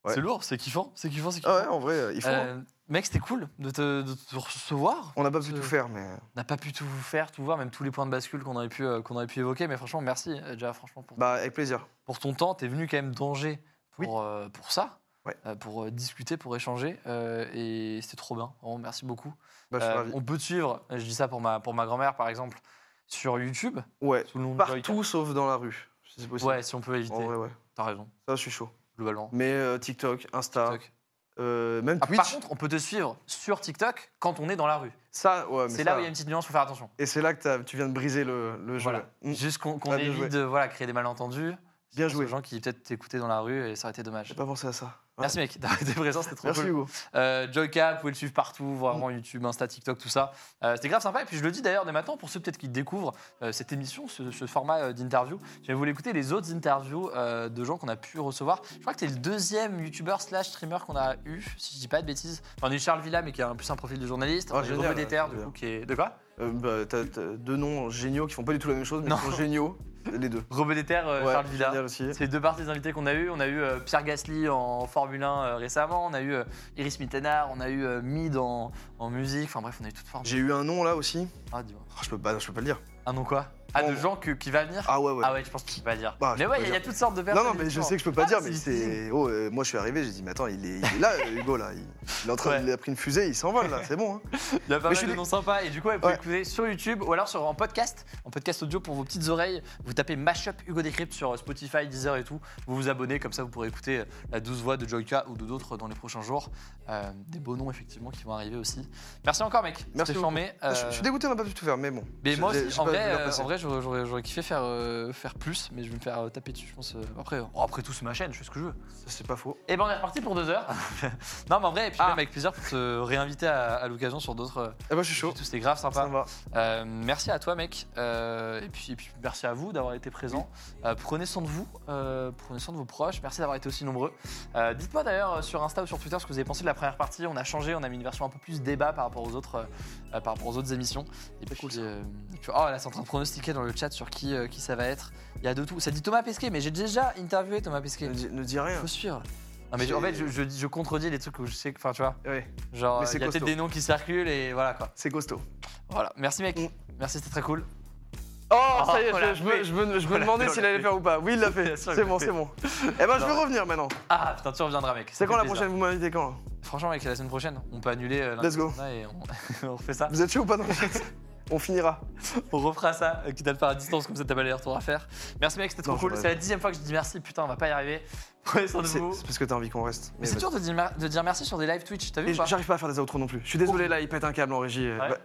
ouais. C'est lourd, c'est kiffant, c'est kiffant, c'est ah kiffant. ouais en vrai euh, il faut. hein. Euh, mec, c'était cool de te, de te recevoir. On n'a pas pu tout faire mais On n'a pas pu tout faire, tout voir, même tous les points de bascule qu'on aurait pu, euh, qu'on aurait pu évoquer. Mais franchement, merci euh, déjà, franchement, pour, bah avec plaisir. pour ton temps. T'es venu quand même d'Angers Oui. pour, euh, pour ça, Ouais. euh, pour euh, discuter, pour échanger. euh, et c'était trop bien. Vraiment, merci beaucoup. Bah, je suis Euh, ravi. on peut te suivre, je dis ça pour ma, pour ma grand-mère par exemple, sur YouTube, Ouais. sous le nom de Joyka. Partout sauf dans la rue. si c'est possible. Ouais, si on peut éviter. En vrai ouais. T'as raison, Ça je suis chaud. Globalement. Mais euh, TikTok, Insta, TikTok. euh, même Ah, Twitch. par contre, on peut te suivre sur TikTok quand on est dans la rue. ça, ouais, mais C'est ça- là où il y a une petite nuance, faut faire attention. Et c'est là que t'as- tu viens de briser le, le jeu. Voilà. Mm. Juste qu'on qu'on Ah, bien évite joué. de voilà, créer des malentendus. Bien pense joué. aux gens qui peut-être t'écoutaient dans la rue et ça aurait été dommage. J'ai pas pensé à ça. Merci mec [laughs] d'avoir été présent, c'était trop Merci cool. Hugo. Euh, Joyka, vous pouvez le suivre partout, vraiment YouTube, Insta, TikTok, tout ça. Euh, c'était grave sympa. Et puis je le dis d'ailleurs dès maintenant pour ceux peut-être qui découvrent euh, cette émission, ce, ce format euh, d'interview. Je vais vous l'écouter les autres interviews de gens qu'on a pu recevoir. Je crois que t'es le deuxième YouTuber slash streamer qu'on a eu, si je dis pas de bêtises. Enfin, on a eu Charles Villa, mais qui a un plus un profil de journaliste. Ah, on a eu Déter, du coup, qui est. De quoi? Bah, t'as, t'as deux noms géniaux qui font pas du tout la même chose, mais Non. qui sont géniaux, [laughs] les deux. Robert Déter, euh, Ouais, Charles Villa. génial aussi. C'est deux parties invités qu'on a eu. On a eu euh, Pierre Gasly en Formule 1 euh, récemment. On a eu euh, Iris Mittenard. On a eu euh, Mid en, en musique. Enfin bref, on a eu toutes formes. J'ai eu un nom là aussi. Ah, dis-moi. Oh, je, peux pas, je peux pas le dire. Un nom quoi? Ah, de gens que- qui va venir? Ah ouais, ouais. Ah ouais, je pense que tu peux pas dire. Bah, je mais peux ouais, pas il y, a dire. toutes sortes de Non, personnes. non, mais je sais que je peux pas Ah, dire, mais c'est-. Oh, euh, moi je suis arrivé, j'ai dit, mais attends, il est, il est là, euh, Hugo, là. Il, il est en train, Ouais. il a pris une fusée, il s'envole, là, c'est bon. Hein. Il y a pas Mais mal je suis de dé- noms sympas. Et du coup, vous pouvez Ouais. écouter sur YouTube ou alors sur, en podcast, en podcast audio pour vos petites oreilles. Vous tapez Mashup Hugo Décrypte sur Spotify, Deezer et tout. Vous vous abonnez, comme ça vous pourrez écouter euh, la douce voix de Joyka ou de d'autres dans les prochains jours. Euh, des beaux noms, effectivement, qui vont arriver aussi. Merci encore, mec. Merci C'était beaucoup. formé. Je, Euh, je suis dégoûté, on n'a pas pu tout faire, mais bon. Mais Je- moi j'ai- aussi, j'ai en pas vrai, euh, en vrai j'aurais, kiffé faire, euh, faire plus, mais je vais me faire euh, taper dessus, je pense. euh, après, oh, après tout, c'est ma chaîne, je fais ce que je veux. Ça, C'est pas faux. Et ben on est reparti pour deux heures. [laughs] non, mais en vrai, et puis Ah. même avec plaisir pour te réinviter à, à l'occasion sur d'autres. Eh ben, je suis chaud. Tout c'était grave sympa. Euh, merci à toi, mec. Euh, et, puis, et puis merci à vous d'avoir été présents. Euh, prenez soin de vous, euh, prenez soin de vos proches. Merci d'avoir été aussi nombreux. Euh, Dites-moi d'ailleurs sur Insta ou sur Twitter ce que vous avez pensé de la première partie. On a changé, on a mis une version un peu plus débat par rapport aux autres, euh, par rapport aux autres émissions. Et puis, euh, et puis- oh là, en train de pronostiquer dans le chat sur qui, euh, qui ça va être. Il y a de tout. Ça dit Thomas Pesquet, mais j'ai déjà interviewé Thomas Pesquet. Ne, dis- ne dis rien. Faut suivre. Non mais en fait, je, je, je contredis les trucs où je sais que, enfin tu vois, Ouais, genre Mais il y a peut-être costaud. des noms qui circulent et voilà quoi. c'est costaud. Voilà, merci mec, Mm. merci c'était très cool. Oh, Oh, ça y est, on je, me, fait. je me- je On me l'a demandais on s'il l'a allait fait. faire ou pas. Oui, il l'a [laughs] fait. Bien sûr, il C'est l'a bon, fait. c'est bon. Eh ben, je Non. vais revenir maintenant. Ah putain tu reviendras mec. ça C'est fait quand la plaisir. prochaine? Vous m'invitez quand? Franchement mec, la semaine prochaine, on peut annuler euh, Let's go. l'international et on, [laughs] on refait ça. Vous êtes chaud ou pas dans le chat [laughs] On finira. On refera ça, euh, quitte à le faire à distance comme ça t'as pas les retours à faire. Merci mec, c'était trop Non, cool. j'aurais- C'est la dixième fois que je dis merci, putain on va pas y arriver. Prenez soin de C'est vous. c'est parce que t'as envie qu'on reste. Mais c'est vas-y. dur de dire, mer- de dire merci sur des live Twitch, t'as vu Et ou pas? J'arrive pas à faire des outros non plus. Je suis désolé là, il pète un câble en régie. Ouais. Va-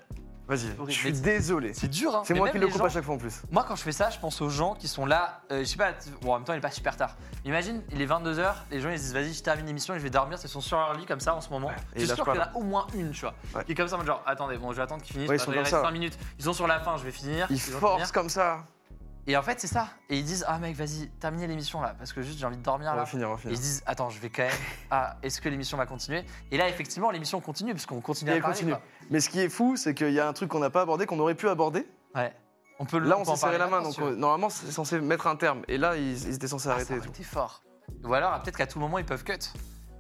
Vas-y, je suis désolé. C'est dur hein. C'est moi qui le coupe gens- à chaque fois en plus. Moi, quand je fais ça, je pense aux gens qui sont là. euh, je sais pas, bon, en même temps, il est pas super tard. Imagine, il est 22h, les gens ils se disent vas-y, je termine l'émission et je vais dormir. Ils sont sur leur lit comme ça en ce moment. et Je suis sûr qu'il y en a au moins une, tu vois, Ouais. qui est comme ça, genre attendez, bon, je vais attendre qu'ils finissent. Ouais, ils sont comme reste ça. 5 minutes. Ils sont sur la fin, je vais finir. Ils forcent finir. comme ça. Et en fait, c'est ça. Et ils disent ah mec, vas-y, terminez l'émission là, parce que juste j'ai envie de dormir On là. va finir, on va Et finir. ils se disent attends, je vais quand même. [laughs] Ah, est-ce que l'émission va continuer? Et là, effectivement, l'émission continue parce qu'on continue Et à parler. continue. Mais ce qui est fou, c'est qu'il y a un truc qu'on n'a pas abordé, qu'on aurait pu aborder. Ouais. On peut Là, on en s'est serré la main, donc euh, normalement, c'est censé mettre un terme. Et là, ils, ils étaient censés Ah, arrêter et été fort. Ou alors, peut-être qu'à tout moment, ils peuvent cut.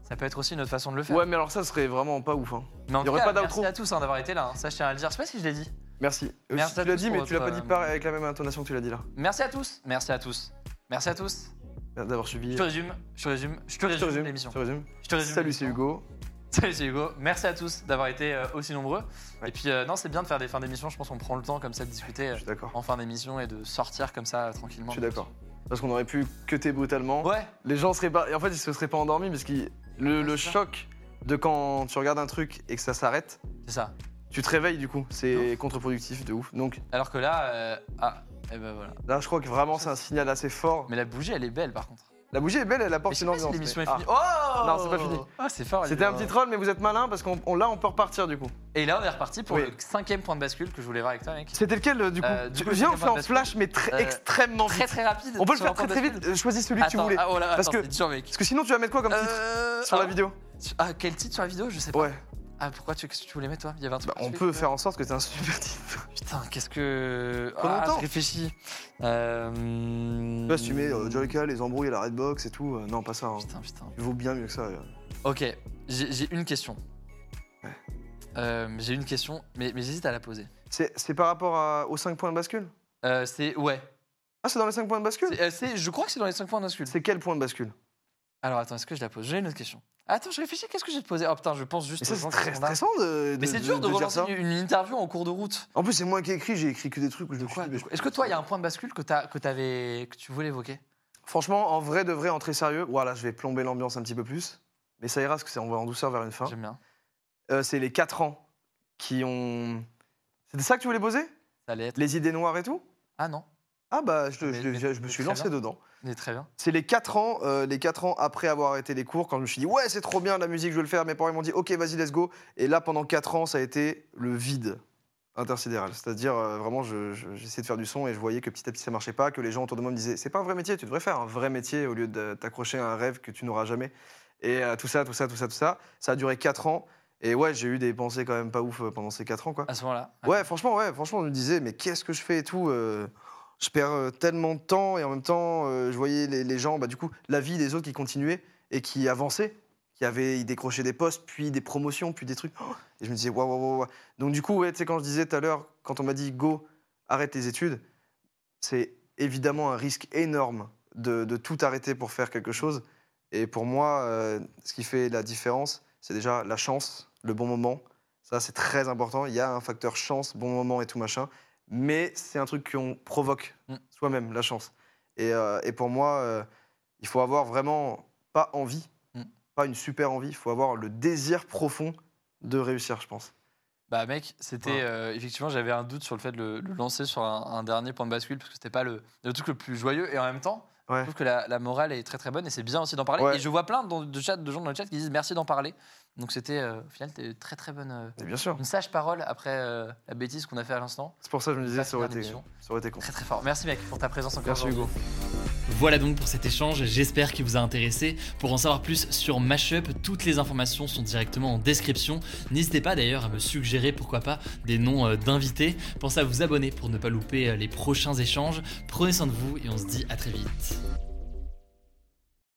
Ça peut être aussi une autre façon de le faire. Ouais, mais alors ça serait vraiment pas ouf. hein. Mais en Il y tout aurait cas, pas merci d'outro. à tous hein, d'avoir été là. hein. Ça, je tiens à le dire. Je sais pas si je l'ai dit. Merci. Euh, Merci tu à l'as dit, mais tu l'as pas dit pareil, avec la même intonation que tu l'as dit là. Merci à tous. Merci à tous. Merci à tous. D'avoir suivi. Je te résume. Je te résume. Je te Je te résume résume. l'émission. Je te résume. Je te résume Salut, c'est. Hugo. Salut, c'est Hugo. Merci à tous d'avoir été euh, aussi nombreux. Ouais. Et puis, euh, non, c'est bien de faire des fins d'émission. Je pense qu'on prend le temps comme ça de discuter euh, en fin d'émission et de sortir comme ça euh, tranquillement. Je suis d'accord. Parce qu'on aurait pu cutter brutalement. Ouais. Les gens seraient pas. Et en fait, ils se seraient pas endormis parce que le, le choc de quand tu regardes un truc et que ça s'arrête, C'est ça. Tu te réveilles du coup. C'est contre-productif de ouf. Donc Alors que là, euh, ah, et ben voilà. là, je crois que vraiment, c'est un signal assez fort. Mais la bougie, elle est belle par contre. La bougie est belle, elle Mais apporte je sais une pas si ambiance. l'émission mais- est Ah. finie. Oh Non, c'est pas fini. Ah, c'est fort. C'était un petit troll, mais vous êtes malin parce qu'on on- là, on peut repartir du coup. Et là, on est reparti pour Oui. le cinquième point de bascule que je voulais voir avec toi, mec. C'était lequel euh, du coup Euh, du Tu- coup, Viens, on fait de flash, mais très, Euh, extrêmement Très vite. très rapide. On peut le sur faire un point très de très bascule. vite. Euh, Choisis celui que tu Attends, voulais. ah, oh là, Parce attends, que- c'est dur, mec. Parce que sinon, tu vas mettre quoi comme titre Euh, sur la ah, vidéo Ah, quel titre sur la vidéo? Je sais pas. Ouais. Ah, pourquoi tu, tu voulais mettre, toi? Il y avait un truc. Bah, on peut faire en sorte que c'est un super titre. Putain, qu'est-ce que. Prends Ah, longtemps. je réfléchis. Euh... Là, si tu mets euh, Joyka, les embrouilles à la Redbox et tout, euh, non, pas ça. hein. Putain, putain. Il vaut bien mieux que ça. euh. Ok, j'ai j'ai une question. Ouais. Euh, j'ai une question, mais, mais j'hésite à la poser. C'est c'est par rapport à- aux 5 points de bascule? Euh, c'est. Ouais. Ah, c'est dans les 5 points de bascule? C'est- euh, c'est- je crois que c'est dans les 5 points d'inscule. C'est quel point de bascule? Alors attends, est-ce que je la pose? J'ai une autre question. Attends, je réfléchis, qu'est-ce que j'ai te poser? Oh putain, je pense juste Mais ça, c'est très stressant de, Mais c'est dur de, dire relancer une, une interview en cours de route. En plus, c'est moi qui ai écrit, j'ai écrit que des trucs où je suis Quoi Est-ce que toi, il y a un point de bascule que, tu voulais évoquer? Franchement, en vrai de vrai, en très sérieux, voilà, je vais plomber l'ambiance un petit peu plus. Mais ça ira parce que c'est on va en douceur vers une fin. J'aime bien. Euh, c'est les 4 ans qui ont. C'était ça que tu voulais poser? Ça allait être. Les idées noires et tout? Ah non, Ah bah, je, je me suis lancé bien. dedans. Mais très bien. C'est les 4 ans, euh, les 4 ans après avoir arrêté les cours, quand je me suis dit ouais c'est trop bien la musique, je veux le faire. Mes parents m'ont dit ok vas-y let's go. Et là pendant 4 ans ça a été le vide intersidéral. C'est-à-dire euh, vraiment je- je- j'essayais de faire du son et je voyais que petit à petit ça marchait pas, que les gens autour de moi me disaient c'est pas un vrai métier, tu devrais faire un vrai métier au lieu de t'accrocher à un rêve que tu n'auras jamais. Et euh, tout ça, tout ça, tout ça, tout ça, ça a duré 4 ans. Et ouais j'ai eu des pensées quand même pas ouf pendant ces 4 ans quoi. À ce moment-là. Ouais, franchement, ouais, franchement, je me disais, mais qu'est-ce que je fais et tout Je perds euh, tellement de temps et en même temps, euh, je voyais les, gens, bah, du coup, la vie des autres qui continuaient et qui avançaient, qui avaient, ils décrochaient des postes, puis des promotions, puis des trucs. Oh et je me disais, waouh, waouh, waouh. Donc, du coup, ouais, tu sais, quand je disais tout à l'heure, quand on m'a dit go, arrête tes études, c'est évidemment un risque énorme de, de tout arrêter pour faire quelque chose. Et pour moi, euh, ce qui fait la différence, c'est déjà la chance, le bon moment. Ça, c'est très important. Il y a un facteur chance, bon moment et tout machin. Mais c'est un truc qu'on provoque Mm. soi-même, la chance. Et, euh, et pour moi, euh, il faut avoir vraiment pas envie, Mm. pas une super envie. Il faut avoir le désir profond de réussir, je pense. Bah mec, c'était euh, effectivement j'avais un doute sur le fait de le, le lancer sur un, un dernier point de bascule parce que c'était pas le, le truc le plus joyeux et en même temps Ouais. je trouve que la, la morale est très très bonne et c'est bien aussi d'en parler Ouais. et je vois plein de, chat, de gens dans le chat qui disent merci d'en parler donc c'était euh, au final c'était une très très bonne euh, bien sûr. une sage parole après euh, la bêtise qu'on a fait à l'instant C'est pour ça que je me disais, Ça, ça aurait, été, ça aurait été con. très très fort merci mec pour ta présence encore Merci. Hugo. Voilà donc pour cet échange, j'espère qu'il vous a intéressé. Pour en savoir plus sur Mashup, toutes les informations sont directement en description. N'hésitez pas d'ailleurs à me suggérer, pourquoi pas, des noms d'invités. Pensez à vous abonner pour ne pas louper les prochains échanges. Prenez soin de vous et on se dit à très vite.